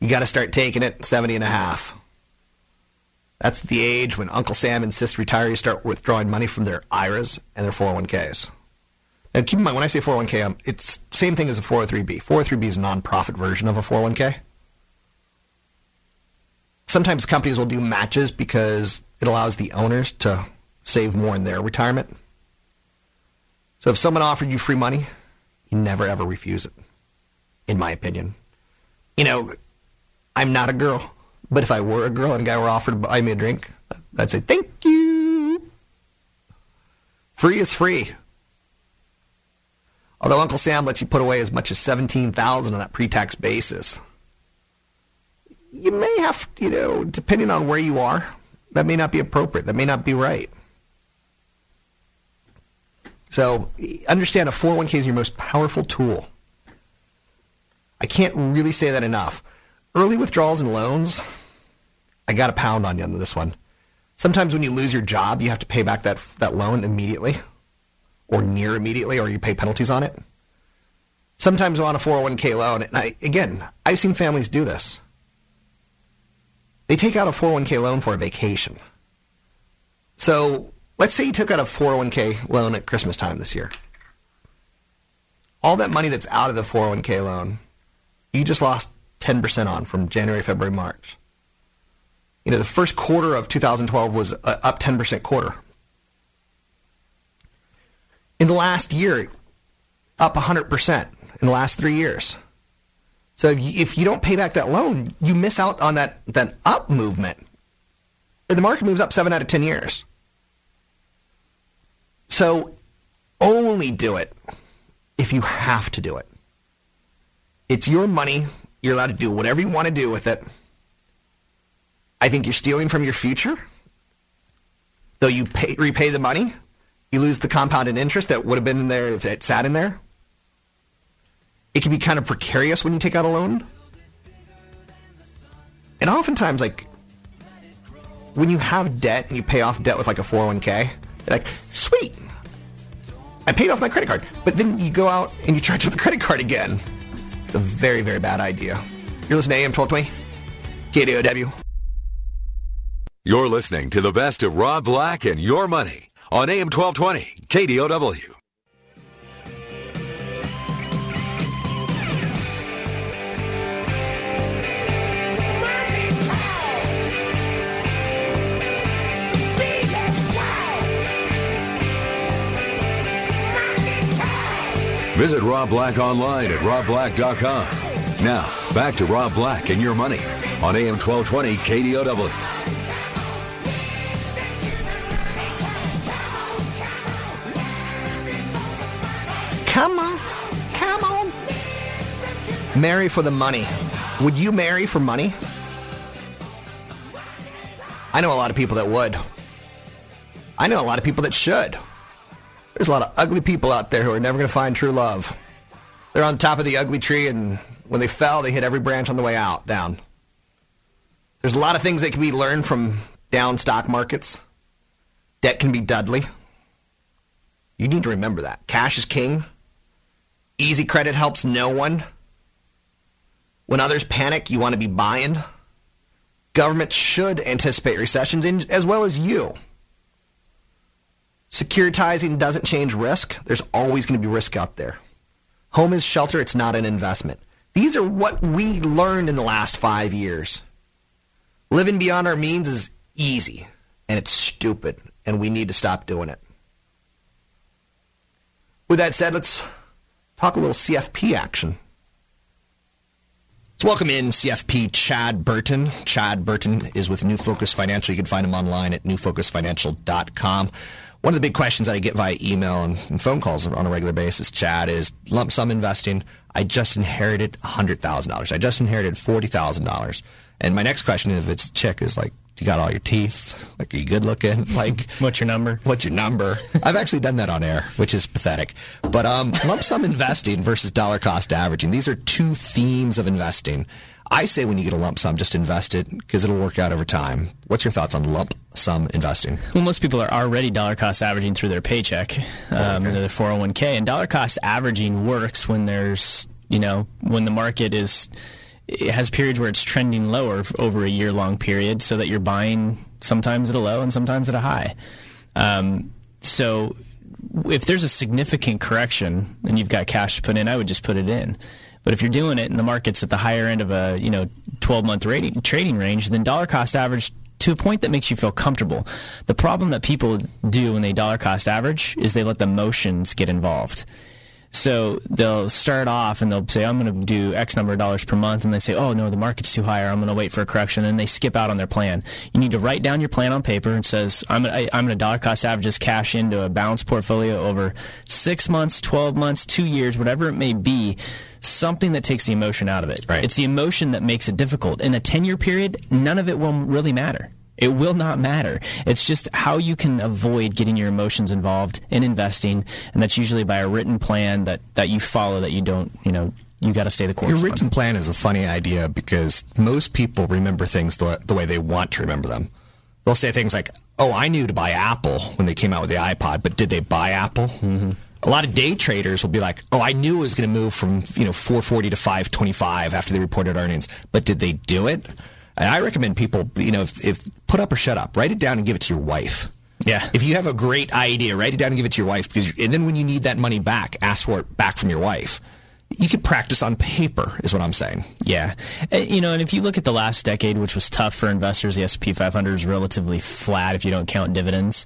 You got to start taking it 70 and a half. That's the age when Uncle Sam insists retirees start withdrawing money from their IRAs and their 401ks. Now, keep in mind, when I say 401k, um, it's same thing as a 403b. 403b is a nonprofit version of a 401k. Sometimes companies will do matches because it allows the owners to save more in their retirement. So if someone offered you free money, you never ever refuse it, in my opinion. You know, I'm not a girl, but if I were a girl and a guy were offered to buy me a drink, I'd say, thank you. Free is free. Although Uncle Sam lets you put away as much as 17000 on that pre-tax basis. You may have, you know, depending on where you are, that may not be appropriate. That may not be right. So understand a 401k is your most powerful tool. I can't really say that enough. Early withdrawals and loans, I got a pound on you on this one. Sometimes when you lose your job, you have to pay back that, that loan immediately or near immediately, or you pay penalties on it. Sometimes on a 401k loan, and I, again, I've seen families do this. They take out a 401k loan for a vacation. So let's say you took out a 401k loan at Christmas time this year. All that money that's out of the 401k loan, you just lost 10% on from January, February, March. You know, the first quarter of 2012 was up 10% quarter. In the last year, up 100% in the last three years. So if you, if you don't pay back that loan, you miss out on that, that up movement. The market moves up seven out of 10 years. So only do it if you have to do it. It's your money. You're allowed to do whatever you want to do with it. I think you're stealing from your future. Though you pay, repay the money, you lose the compounded interest that would have been in there if it sat in there. It can be kind of precarious when you take out a loan. And oftentimes, like, when you have debt and you pay off debt with like a 401k, you're like, sweet, I paid off my credit card. But then you go out and you charge up the credit card again. It's a very, very bad idea. You're listening to AM 1220, KDOW. You're listening to the best of Rob Black and your money on AM 1220, KDOW. Visit Rob Black online at robblack.com. Now, back to Rob Black and your money on AM 1220 KDOW. Come on. Come on. Marry for the money. Would you marry for money? I know a lot of people that would. I know a lot of people that should. There's a lot of ugly people out there who are never going to find true love. They're on top of the ugly tree, and when they fell, they hit every branch on the way out, down. There's a lot of things that can be learned from down stock markets. Debt can be Dudley. You need to remember that. Cash is king. Easy credit helps no one. When others panic, you want to be buying. Government should anticipate recessions as well as you. Securitizing doesn't change risk. There's always going to be risk out there. Home is shelter, it's not an investment. These are what we learned in the last five years. Living beyond our means is easy, and it's stupid, and we need to stop doing it. With that said, let's talk a little CFP action. Let's welcome in CFP Chad Burton. Chad Burton is with New Focus Financial. You can find him online at newfocusfinancial.com. One of the big questions I get via email and, and phone calls on a regular basis, Chad, is lump sum investing. I just inherited $100,000. I just inherited $40,000. And my next question, if it's chick, is like, you got all your teeth? Like, are you good looking? Like, what's your number? What's your number? I've actually done that on air, which is pathetic. But um, lump sum investing versus dollar cost averaging, these are two themes of investing. I say when you get a lump sum, just invest it because it'll work out over time. What's your thoughts on lump sum investing? Well, most people are already dollar cost averaging through their paycheck, um, okay. their 401k, and dollar cost averaging works when there's, you know, when the market is it has periods where it's trending lower over a year long period so that you're buying sometimes at a low and sometimes at a high. Um, so if there's a significant correction and you've got cash to put in, I would just put it in. But if you're doing it and the market's at the higher end of a you know 12 month trading range, then dollar cost average to a point that makes you feel comfortable. The problem that people do when they dollar cost average is they let the motions get involved. So they'll start off and they'll say, I'm going to do X number of dollars per month. And they say, oh, no, the market's too high or I'm going to wait for a correction. And they skip out on their plan. You need to write down your plan on paper and says, I'm going to, I'm going to dollar cost averages cash into a balanced portfolio over six months, 12 months, two years, whatever it may be something that takes the emotion out of it. Right. It's the emotion that makes it difficult. In a 10 year period, none of it will really matter. It will not matter. It's just how you can avoid getting your emotions involved in investing, and that's usually by a written plan that, that you follow that you don't, you know, you got to stay the course. Your written on. plan is a funny idea because most people remember things the, the way they want to remember them. They'll say things like, "Oh, I knew to buy Apple when they came out with the iPod, but did they buy Apple?" Mm-hmm. A lot of day traders will be like, "Oh, I knew it was going to move from you know 440 to 525 after they reported earnings, but did they do it?" And I recommend people, you know, if, if put up or shut up, write it down and give it to your wife. Yeah. If you have a great idea, write it down and give it to your wife because, and then when you need that money back, ask for it back from your wife. You could practice on paper, is what I'm saying. Yeah, you know, and if you look at the last decade, which was tough for investors, the S&P 500 is relatively flat if you don't count dividends.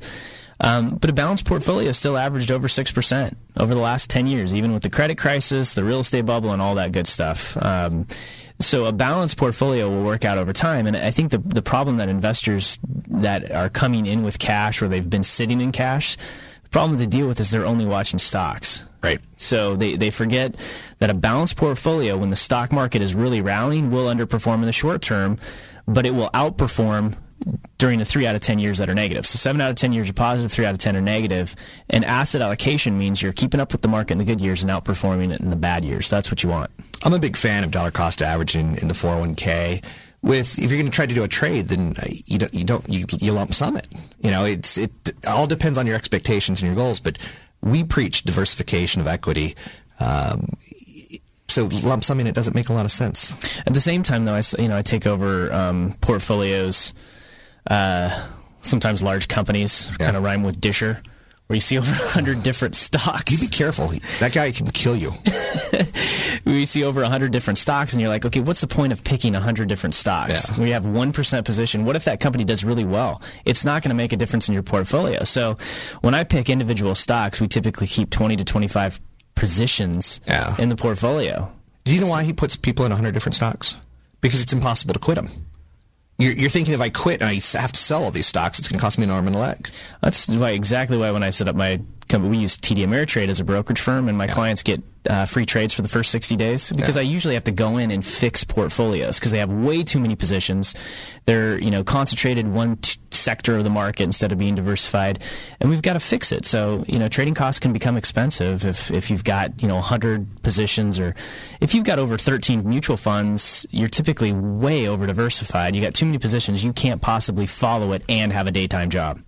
Um, but a balanced portfolio still averaged over 6% over the last 10 years, even with the credit crisis, the real estate bubble, and all that good stuff. Um, so a balanced portfolio will work out over time. And I think the, the problem that investors that are coming in with cash or they've been sitting in cash, the problem they deal with is they're only watching stocks. Right. So they, they forget that a balanced portfolio, when the stock market is really rallying, will underperform in the short term, but it will outperform during the three out of 10 years that are negative. So seven out of 10 years are positive, three out of 10 are negative. And asset allocation means you're keeping up with the market in the good years and outperforming it in the bad years. That's what you want. I'm a big fan of dollar cost averaging in the 401k. With if you're going to try to do a trade, then uh, you don't you don't you, you lump sum it. You know, it's it all depends on your expectations and your goals. But we preach diversification of equity. Um, so lump summing it doesn't make a lot of sense. At the same time, though, I you know I take over um, portfolios uh, sometimes large companies yeah. kind of rhyme with Disher, where you see over 100 different stocks. You be careful. That guy can kill you. we see over 100 different stocks, and you're like, okay, what's the point of picking 100 different stocks? Yeah. We have 1% position. What if that company does really well? It's not going to make a difference in your portfolio. So when I pick individual stocks, we typically keep 20 to 25 positions yeah. in the portfolio. Do you know why he puts people in 100 different stocks? Because it's impossible to quit them. You're, you're, thinking if I quit and I have to sell all these stocks, it's going to cost me an arm and a leg. That's why exactly why when I set up my we use TD Ameritrade as a brokerage firm, and my yeah. clients get uh, free trades for the first 60 days because yeah. I usually have to go in and fix portfolios because they have way too many positions. They're you know concentrated one t- sector of the market instead of being diversified, and we've got to fix it. So you know trading costs can become expensive if if you've got you know 100 positions or if you've got over 13 mutual funds, you're typically way over diversified. You got too many positions, you can't possibly follow it and have a daytime job.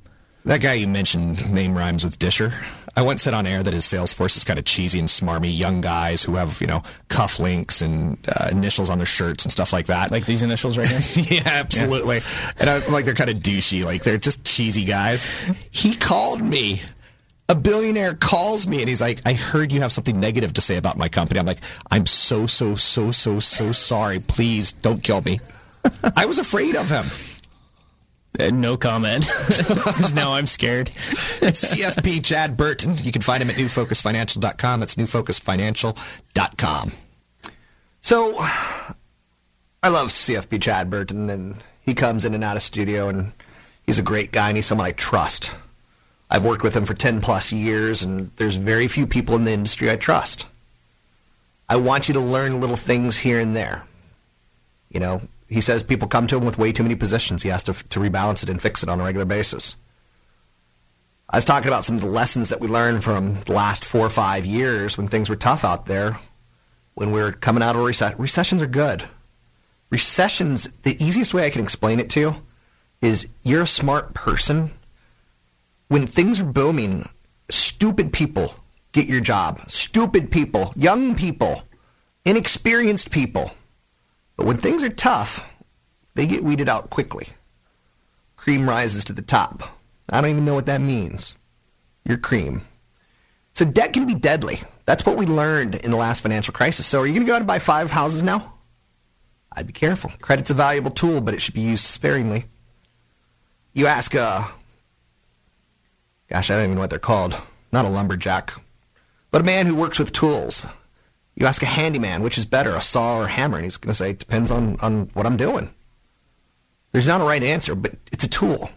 That guy you mentioned, name rhymes with Disher. I once said on air that his sales force is kind of cheesy and smarmy, young guys who have, you know, cufflinks and uh, initials on their shirts and stuff like that. Like these initials right here? yeah, absolutely. Yeah. And I'm like, they're kind of douchey. Like, they're just cheesy guys. He called me. A billionaire calls me and he's like, I heard you have something negative to say about my company. I'm like, I'm so, so, so, so, so sorry. Please don't kill me. I was afraid of him. Uh, no comment. now I'm scared. it's CFP Chad Burton. You can find him at newfocusfinancial.com. That's newfocusfinancial.com. So, I love CFP Chad Burton, and he comes in and out of studio, and he's a great guy, and he's someone I trust. I've worked with him for 10 plus years, and there's very few people in the industry I trust. I want you to learn little things here and there. You know, he says people come to him with way too many positions. He has to, to rebalance it and fix it on a regular basis. I was talking about some of the lessons that we learned from the last four or five years when things were tough out there, when we were coming out of a recession. Recessions are good. Recessions, the easiest way I can explain it to you is you're a smart person. When things are booming, stupid people get your job. Stupid people, young people, inexperienced people but when things are tough, they get weeded out quickly. Cream rises to the top. I don't even know what that means. You're cream. So debt can be deadly. That's what we learned in the last financial crisis. So are you going to go out and buy five houses now? I'd be careful. Credit's a valuable tool, but it should be used sparingly. You ask, uh, gosh, I don't even know what they're called. Not a lumberjack, but a man who works with tools. You ask a handyman, which is better, a saw or a hammer, and he's going to say, it depends on, on what I'm doing. There's not a right answer, but it's a tool.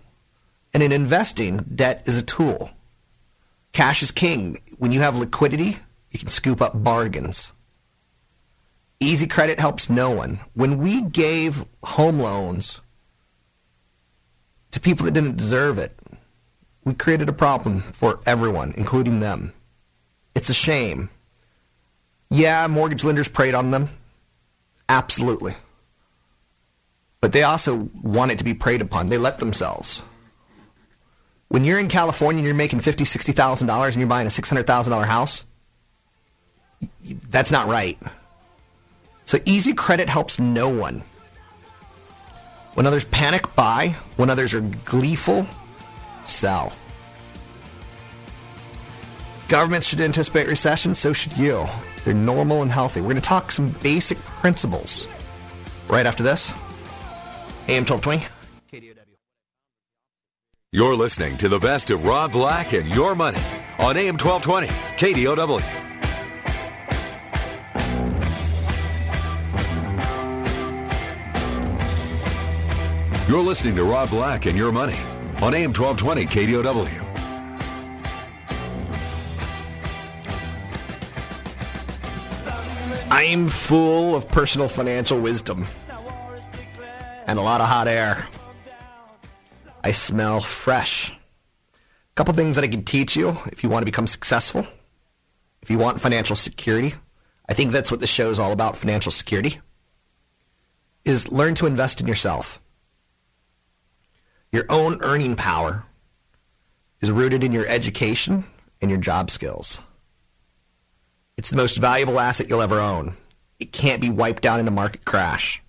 And in investing, debt is a tool. Cash is king. When you have liquidity, you can scoop up bargains. Easy credit helps no one. When we gave home loans to people that didn't deserve it, we created a problem for everyone, including them. It's a shame. Yeah, mortgage lenders preyed on them. Absolutely. But they also want it to be preyed upon. They let themselves. When you're in California and you're making fifty, sixty thousand dollars and you're buying a six hundred thousand dollar house, that's not right. So easy credit helps no one. When others panic, buy. When others are gleeful, sell. Governments should anticipate recession, so should you. They're normal and healthy. We're going to talk some basic principles right after this. AM 1220. KDOW. You're listening to the best of Rob Black and Your Money on AM 1220, KDOW. You're listening to Rob Black and Your Money on AM 1220, KDOW. I'm full of personal financial wisdom and a lot of hot air. I smell fresh. A couple things that I can teach you if you want to become successful, if you want financial security. I think that's what the show is all about financial security. Is learn to invest in yourself. Your own earning power is rooted in your education and your job skills. It's the most valuable asset you'll ever own. It can't be wiped out in a market crash.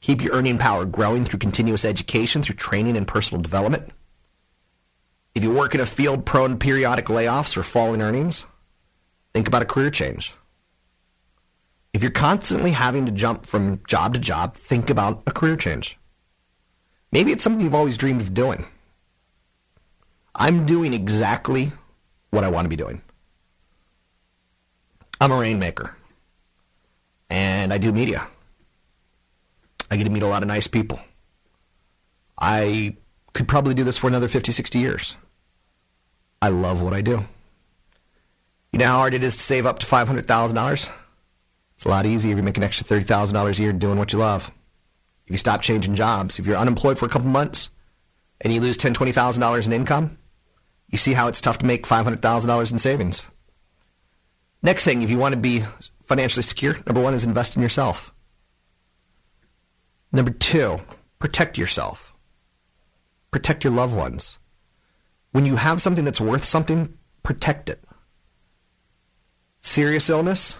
Keep your earning power growing through continuous education, through training and personal development. If you work in a field prone to periodic layoffs or falling earnings, think about a career change. If you're constantly having to jump from job to job, think about a career change. Maybe it's something you've always dreamed of doing. I'm doing exactly what I want to be doing. I'm a rainmaker. And I do media. I get to meet a lot of nice people. I could probably do this for another 50, 60 years. I love what I do. You know how hard it is to save up to $500,000? It's a lot easier if you make an extra $30,000 a year doing what you love. If you stop changing jobs, if you're unemployed for a couple months and you lose $10,000, $20,000 in income, you see how it's tough to make $500,000 in savings. Next thing, if you want to be financially secure, number one is invest in yourself. Number two, protect yourself. Protect your loved ones. When you have something that's worth something, protect it. Serious illness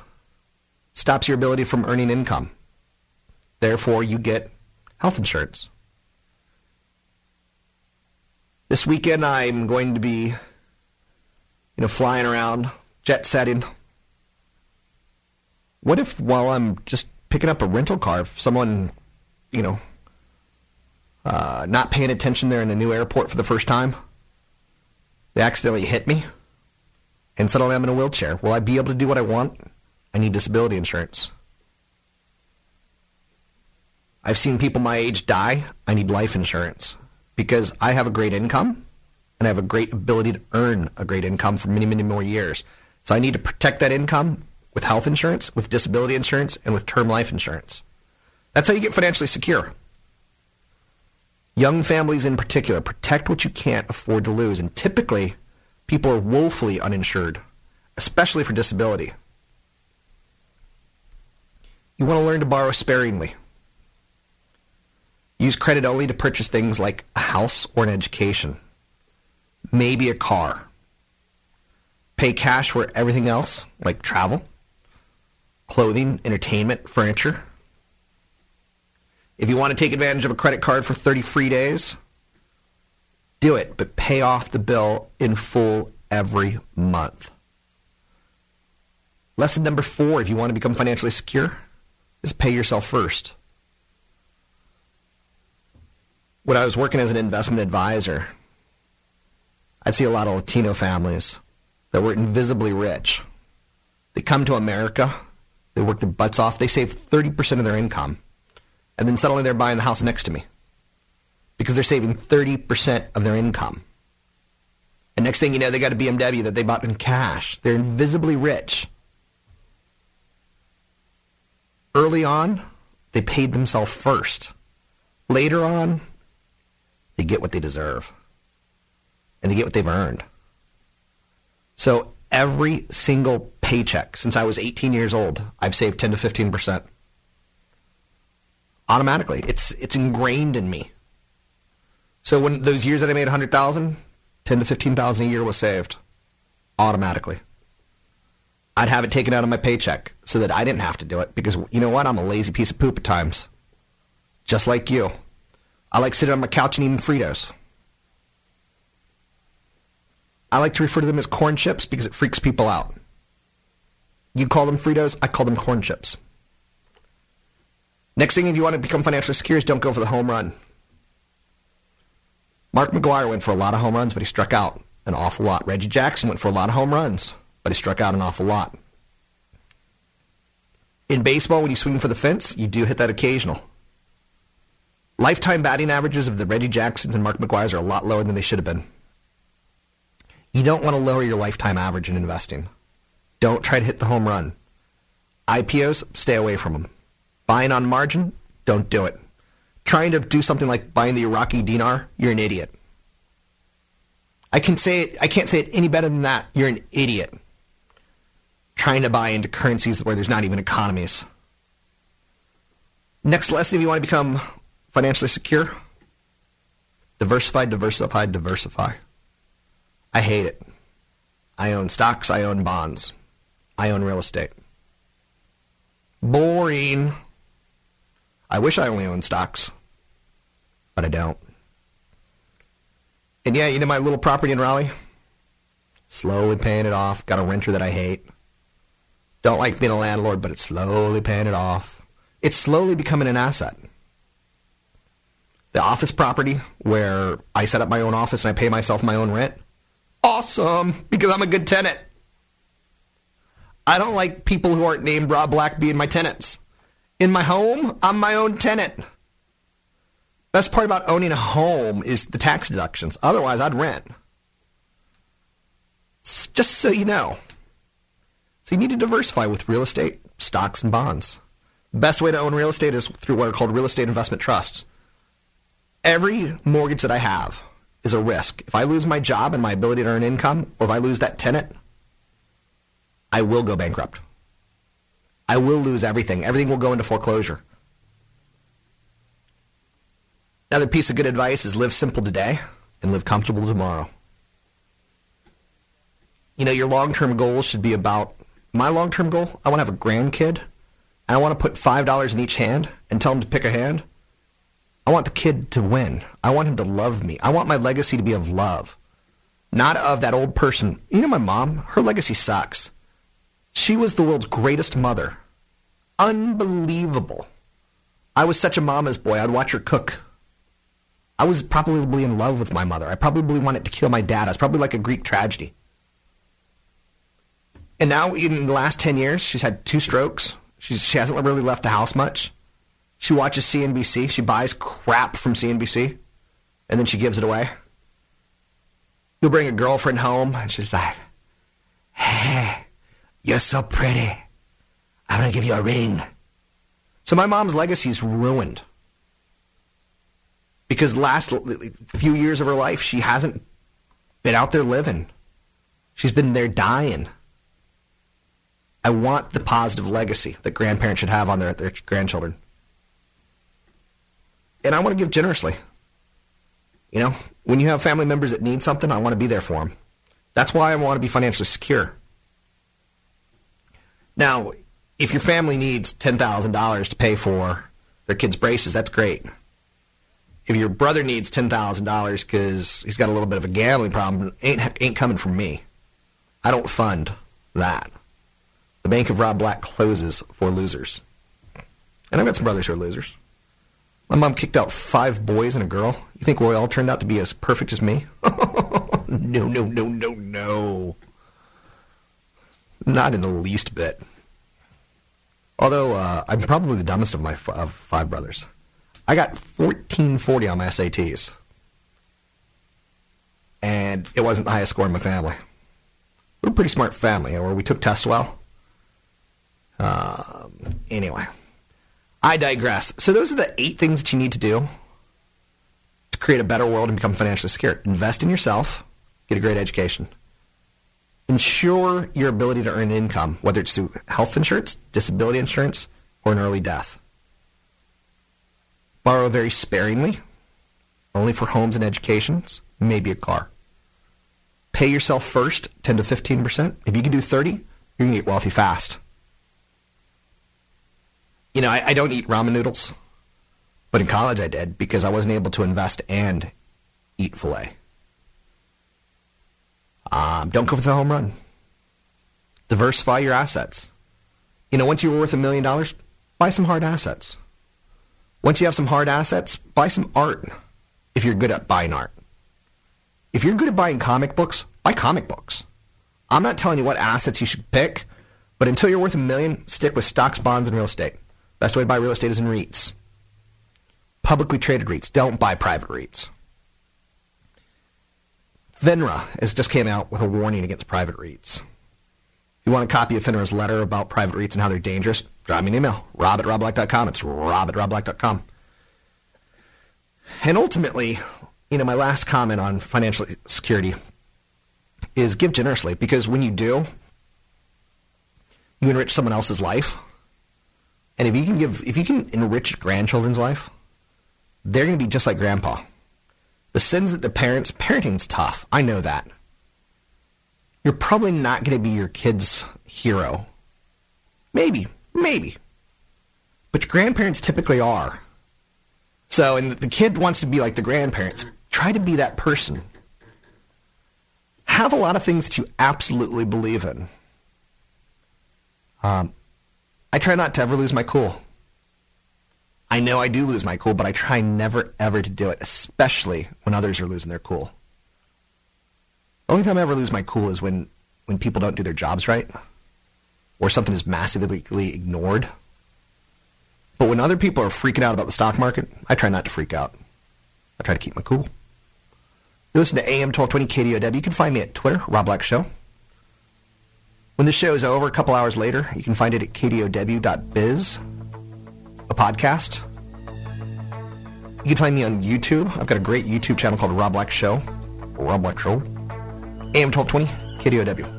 stops your ability from earning income. Therefore, you get health insurance. This weekend, I'm going to be, you know, flying around, jet setting. What if while I'm just picking up a rental car, if someone, you know, uh, not paying attention there in a new airport for the first time, they accidentally hit me, and suddenly I'm in a wheelchair. Will I be able to do what I want? I need disability insurance. I've seen people my age die. I need life insurance because I have a great income and I have a great ability to earn a great income for many, many more years. So I need to protect that income with health insurance, with disability insurance, and with term life insurance. That's how you get financially secure. Young families in particular, protect what you can't afford to lose. And typically, people are woefully uninsured, especially for disability. You want to learn to borrow sparingly. Use credit only to purchase things like a house or an education, maybe a car. Pay cash for everything else, like travel, clothing, entertainment, furniture. If you want to take advantage of a credit card for 30 free days, do it, but pay off the bill in full every month. Lesson number four, if you want to become financially secure, is pay yourself first. When I was working as an investment advisor, I'd see a lot of Latino families that were invisibly rich. They come to America, they work their butts off, they save 30% of their income, and then suddenly they're buying the house next to me because they're saving 30% of their income. And next thing you know, they got a BMW that they bought in cash. They're invisibly rich. Early on, they paid themselves first. Later on, they get what they deserve. And they get what they've earned. So every single paycheck since I was 18 years old, I've saved 10 to 15%. Automatically. It's it's ingrained in me. So when those years that I made 100,000, 10 to 15,000 a year was saved automatically. I'd have it taken out of my paycheck so that I didn't have to do it because you know what? I'm a lazy piece of poop at times. Just like you. I like sitting on my couch and eating Fritos. I like to refer to them as corn chips because it freaks people out. You call them Fritos, I call them corn chips. Next thing, if you want to become financially secure, don't go for the home run. Mark McGwire went for a lot of home runs, but he struck out an awful lot. Reggie Jackson went for a lot of home runs, but he struck out an awful lot. In baseball, when you swing for the fence, you do hit that occasional. Lifetime batting averages of the Reggie Jacksons and Mark McGwires are a lot lower than they should have been. You don't want to lower your lifetime average in investing. Don't try to hit the home run. IPOs, stay away from them. Buying on margin, don't do it. Trying to do something like buying the Iraqi dinar, you're an idiot. I can say it, I can't say it any better than that. You're an idiot. Trying to buy into currencies where there's not even economies. Next lesson if you want to become financially secure, diversify, diversify, diversify. I hate it. I own stocks, I own bonds, I own real estate. Boring. I wish I only owned stocks, but I don't. And yeah, you know my little property in Raleigh? Slowly paying it off. Got a renter that I hate. Don't like being a landlord, but it's slowly paying it off. It's slowly becoming an asset. The office property where I set up my own office and I pay myself my own rent. Awesome, because I'm a good tenant. I don't like people who aren't named Rob Black being my tenants. In my home, I'm my own tenant. Best part about owning a home is the tax deductions. Otherwise, I'd rent. Just so you know. So you need to diversify with real estate, stocks, and bonds. The best way to own real estate is through what are called real estate investment trusts. Every mortgage that I have is a risk. If I lose my job and my ability to earn income, or if I lose that tenant, I will go bankrupt. I will lose everything. Everything will go into foreclosure. Another piece of good advice is live simple today and live comfortable tomorrow. You know, your long term goals should be about my long term goal. I want to have a grandkid, and I want to put $5 in each hand and tell him to pick a hand. I want the kid to win. I want him to love me. I want my legacy to be of love, not of that old person. You know, my mom, her legacy sucks. She was the world's greatest mother. Unbelievable. I was such a mama's boy. I'd watch her cook. I was probably in love with my mother. I probably wanted to kill my dad. I was probably like a Greek tragedy. And now, in the last 10 years, she's had two strokes. She's, she hasn't really left the house much. She watches CNBC. She buys crap from CNBC, and then she gives it away. You'll bring a girlfriend home, and she's like, Hey, you're so pretty. I'm going to give you a ring. So my mom's legacy is ruined. Because last few years of her life, she hasn't been out there living. She's been there dying. I want the positive legacy that grandparents should have on their, their grandchildren. And I want to give generously. You know, when you have family members that need something, I want to be there for them. That's why I want to be financially secure. Now, if your family needs $10,000 to pay for their kids' braces, that's great. If your brother needs $10,000 because he's got a little bit of a gambling problem, ain't, ain't coming from me. I don't fund that. The Bank of Rob Black closes for losers. And I've got some brothers who are losers. My mom kicked out five boys and a girl. You think we all turned out to be as perfect as me? no, no, no, no, no. Not in the least bit. Although uh, I'm probably the dumbest of my f- of five brothers. I got 1440 on my SATs. And it wasn't the highest score in my family. We're a pretty smart family, where we took tests well. Um, anyway, I digress. So those are the eight things that you need to do to create a better world and become financially secure. Invest in yourself, get a great education. Ensure your ability to earn income, whether it's through health insurance, disability insurance, or an early death. Borrow very sparingly, only for homes and educations, maybe a car. Pay yourself first, 10 to 15%. If you can do 30, you're going to get wealthy fast. You know, I, I don't eat ramen noodles, but in college I did because I wasn't able to invest and eat filet. Um, don't go for the home run. Diversify your assets. You know, once you're worth a million dollars, buy some hard assets. Once you have some hard assets, buy some art if you're good at buying art. If you're good at buying comic books, buy comic books. I'm not telling you what assets you should pick, but until you're worth a million, stick with stocks, bonds, and real estate. Best way to buy real estate is in REITs. Publicly traded REITs. Don't buy private REITs. FINRA has just came out with a warning against private REITs. If you want a copy of FINRA's letter about private REITs and how they're dangerous, drop me an email. Rob at robblack.com. It's rob at robblack.com. And ultimately, you know, my last comment on financial security is give generously because when you do, you enrich someone else's life. And if you can give, if you can enrich grandchildren's life, they're going to be just like grandpa. The sins that the parents, parenting's tough. I know that. You're probably not going to be your kid's hero. Maybe, maybe. But your grandparents typically are. So, and the kid wants to be like the grandparents. Try to be that person. Have a lot of things that you absolutely believe in. Um, I try not to ever lose my cool. I know I do lose my cool, but I try never ever to do it, especially when others are losing their cool. The only time I ever lose my cool is when, when people don't do their jobs right or something is massively ignored. But when other people are freaking out about the stock market, I try not to freak out. I try to keep my cool. You listen to AM 1220 KDOW. You can find me at Twitter, Rob Black Show. When the show is over, a couple hours later, you can find it at kdow.biz, a podcast. You can find me on YouTube. I've got a great YouTube channel called Rob Black Show. Rob Black Show. AM 1220, KDOW.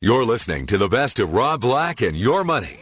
You're listening to the best of Rob Black and Your Money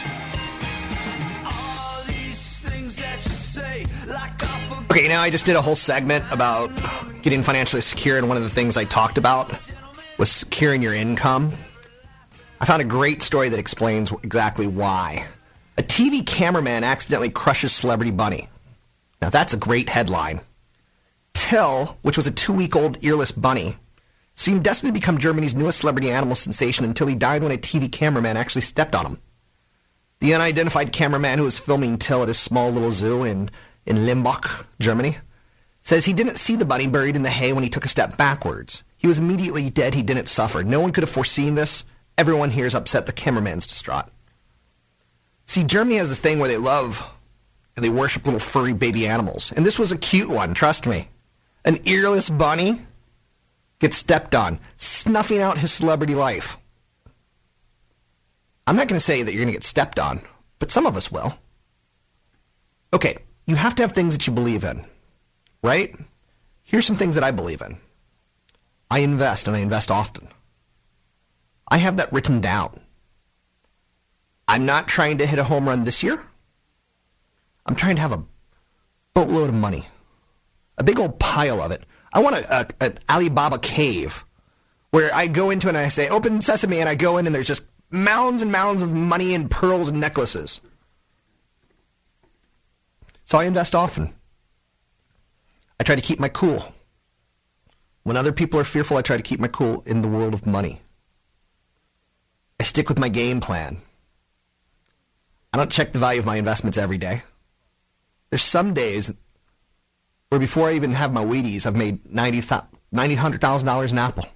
Okay, now I just did a whole segment about getting financially secure, and one of the things I talked about was securing your income. I found a great story that explains exactly why. A TV cameraman accidentally crushes Celebrity Bunny. Now that's a great headline. Till, which was a two-week-old earless bunny, seemed destined to become Germany's newest celebrity animal sensation until he died when a TV cameraman actually stepped on him. The unidentified cameraman who was filming Till at his small little zoo in, in Limbach, Germany, says he didn't see the bunny buried in the hay when he took a step backwards. He was immediately dead. He didn't suffer. No one could have foreseen this. Everyone here is upset. The cameraman's distraught. See, Germany has this thing where they love and they worship little furry baby animals. And this was a cute one, trust me. An earless bunny gets stepped on, snuffing out his celebrity life. I'm not going to say that you're going to get stepped on, but some of us will. Okay, you have to have things that you believe in, right? Here's some things that I believe in. I invest, and I invest often. I have that written down. I'm not trying to hit a home run this year. I'm trying to have a boatload of money, a big old pile of it. I want a, a, an Ali Baba cave where I go into and I say, open sesame, and I go in and there's just mounds and mounds of money and pearls and necklaces. So I invest often. I try to keep my cool. When other people are fearful, I try to keep my cool in the world of money. I stick with my game plan. I don't check the value of my investments every day. There's some days where before I even have my Wheaties, I've made ninety, ninety hundred thousand dollars in Apple.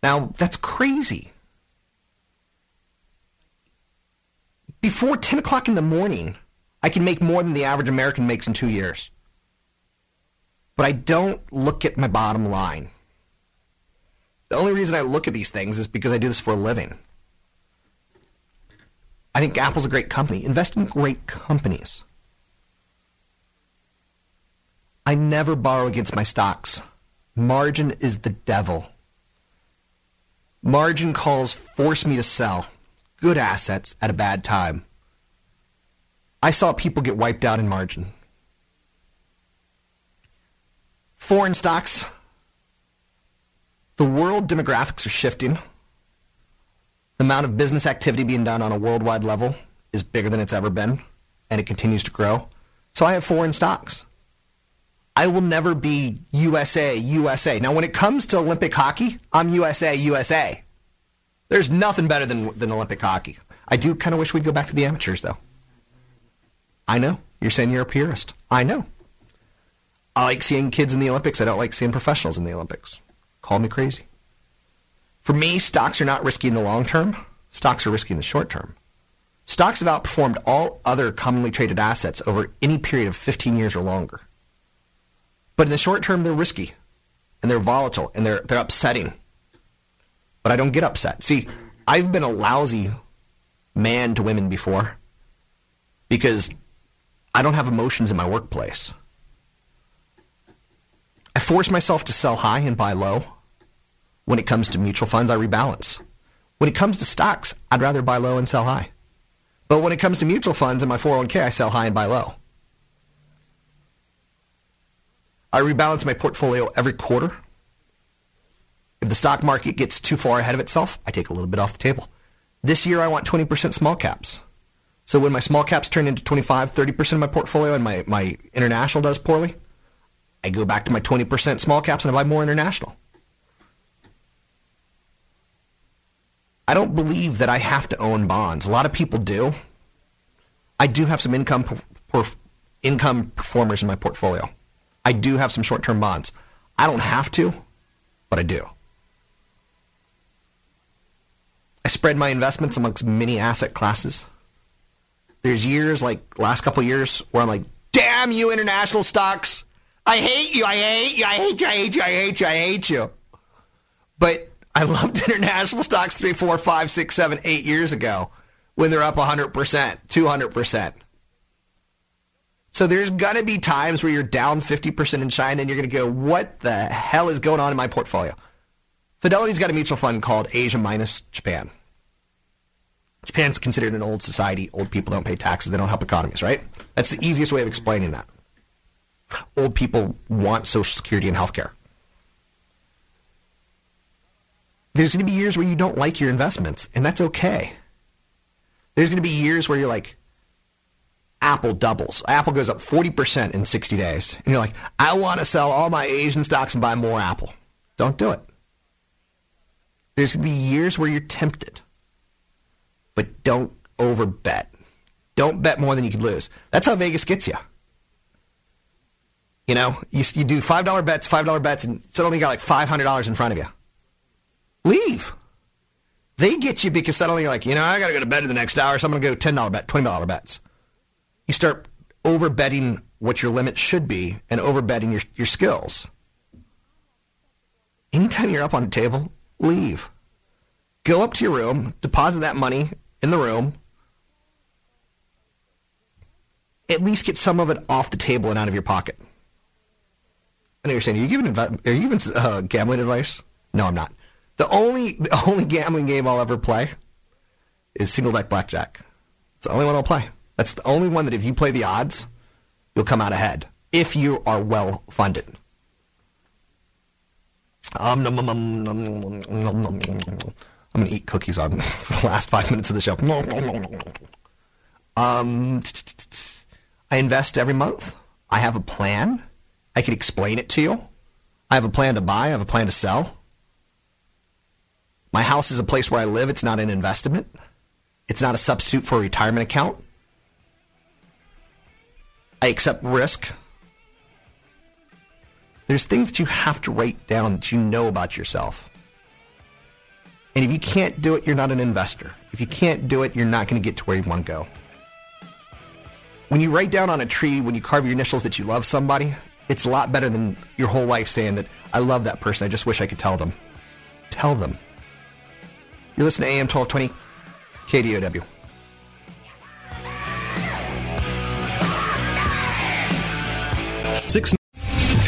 Now that's crazy. Before ten o'clock in the morning, I can make more than the average American makes in two years. But I don't look at my bottom line. The only reason I look at these things is because I do this for a living. I think Apple's a great company. Invest in great companies. I never borrow against my stocks. Margin is the devil. Margin calls force me to sell good assets at a bad time. I saw people get wiped out in margin. Foreign stocks. The world demographics are shifting. The amount of business activity being done on a worldwide level is bigger than it's ever been, and it continues to grow. So I have foreign stocks. I will never be USA, USA. Now, when it comes to Olympic hockey, I'm USA, USA. There's nothing better than, than Olympic hockey. I do kind of wish we'd go back to the amateurs, though. I know. You're saying you're a purist. I know. I like seeing kids in the Olympics. I don't like seeing professionals in the Olympics. Call me crazy. For me, stocks are not risky in the long term. Stocks are risky in the short term. Stocks have outperformed all other commonly traded assets over any period of 15 years or longer. But in the short term, they're risky and they're volatile and they're, they're upsetting. But I don't get upset. See, I've been a lousy man to women before because I don't have emotions in my workplace. I force myself to sell high and buy low. When it comes to mutual funds, I rebalance. When it comes to stocks, I'd rather buy low and sell high. But when it comes to mutual funds and my 401k, I sell high and buy low. I rebalance my portfolio every quarter. If the stock market gets too far ahead of itself, I take a little bit off the table. This year, I want 20% small caps. So when my small caps turn into 25, 30% of my portfolio and my, my international does poorly, I go back to my 20% small caps and I buy more international. I don't believe that I have to own bonds. A lot of people do. I do have some income income performers in my portfolio. I do have some short-term bonds. I don't have to, but I do. I spread my investments amongst many asset classes. There's years like last couple years where I'm like, "Damn you international stocks. I hate you. I hate you. I hate you. I hate you. I hate you. I hate you." But I loved international stocks three, four, five, six, seven, eight years ago when they're up 100%, 200%. So there's going to be times where you're down 50% in China and you're going to go, what the hell is going on in my portfolio? Fidelity's got a mutual fund called Asia minus Japan. Japan's considered an old society. Old people don't pay taxes. They don't help economies, right? That's the easiest way of explaining that. Old people want Social Security and health care. There's going to be years where you don't like your investments, and that's okay. There's going to be years where you're like, Apple doubles. Apple goes up 40% in 60 days. And you're like, I want to sell all my Asian stocks and buy more Apple. Don't do it. There's going to be years where you're tempted, but don't over bet. Don't bet more than you can lose. That's how Vegas gets you. You know, you, you do $5 bets, $5 bets, and suddenly you got like $500 in front of you. Leave. They get you because suddenly you're like, you know, I got to go to bed in the next hour, so I'm going to go $10 bet, $20 bets. You start over betting what your limit should be and over betting your, your skills. Anytime you're up on a table, leave. Go up to your room, deposit that money in the room. At least get some of it off the table and out of your pocket. I know you're saying, are you giving, advi- are you giving uh, gambling advice? No, I'm not. The only, the only gambling game I'll ever play is single deck blackjack. It's the only one I'll play. That's the only one that if you play the odds, you'll come out ahead if you are well funded. Um, I'm gonna eat cookies on for the last five minutes of the show. Um, I invest every month. I have a plan. I can explain it to you. I have a plan to buy. I have a plan to sell. My house is a place where I live. It's not an investment. It's not a substitute for a retirement account. I accept risk. There's things that you have to write down that you know about yourself. And if you can't do it, you're not an investor. If you can't do it, you're not going to get to where you want to go. When you write down on a tree, when you carve your initials that you love somebody, it's a lot better than your whole life saying that I love that person. I just wish I could tell them. Tell them. You're listening to AM 1220 KDOW.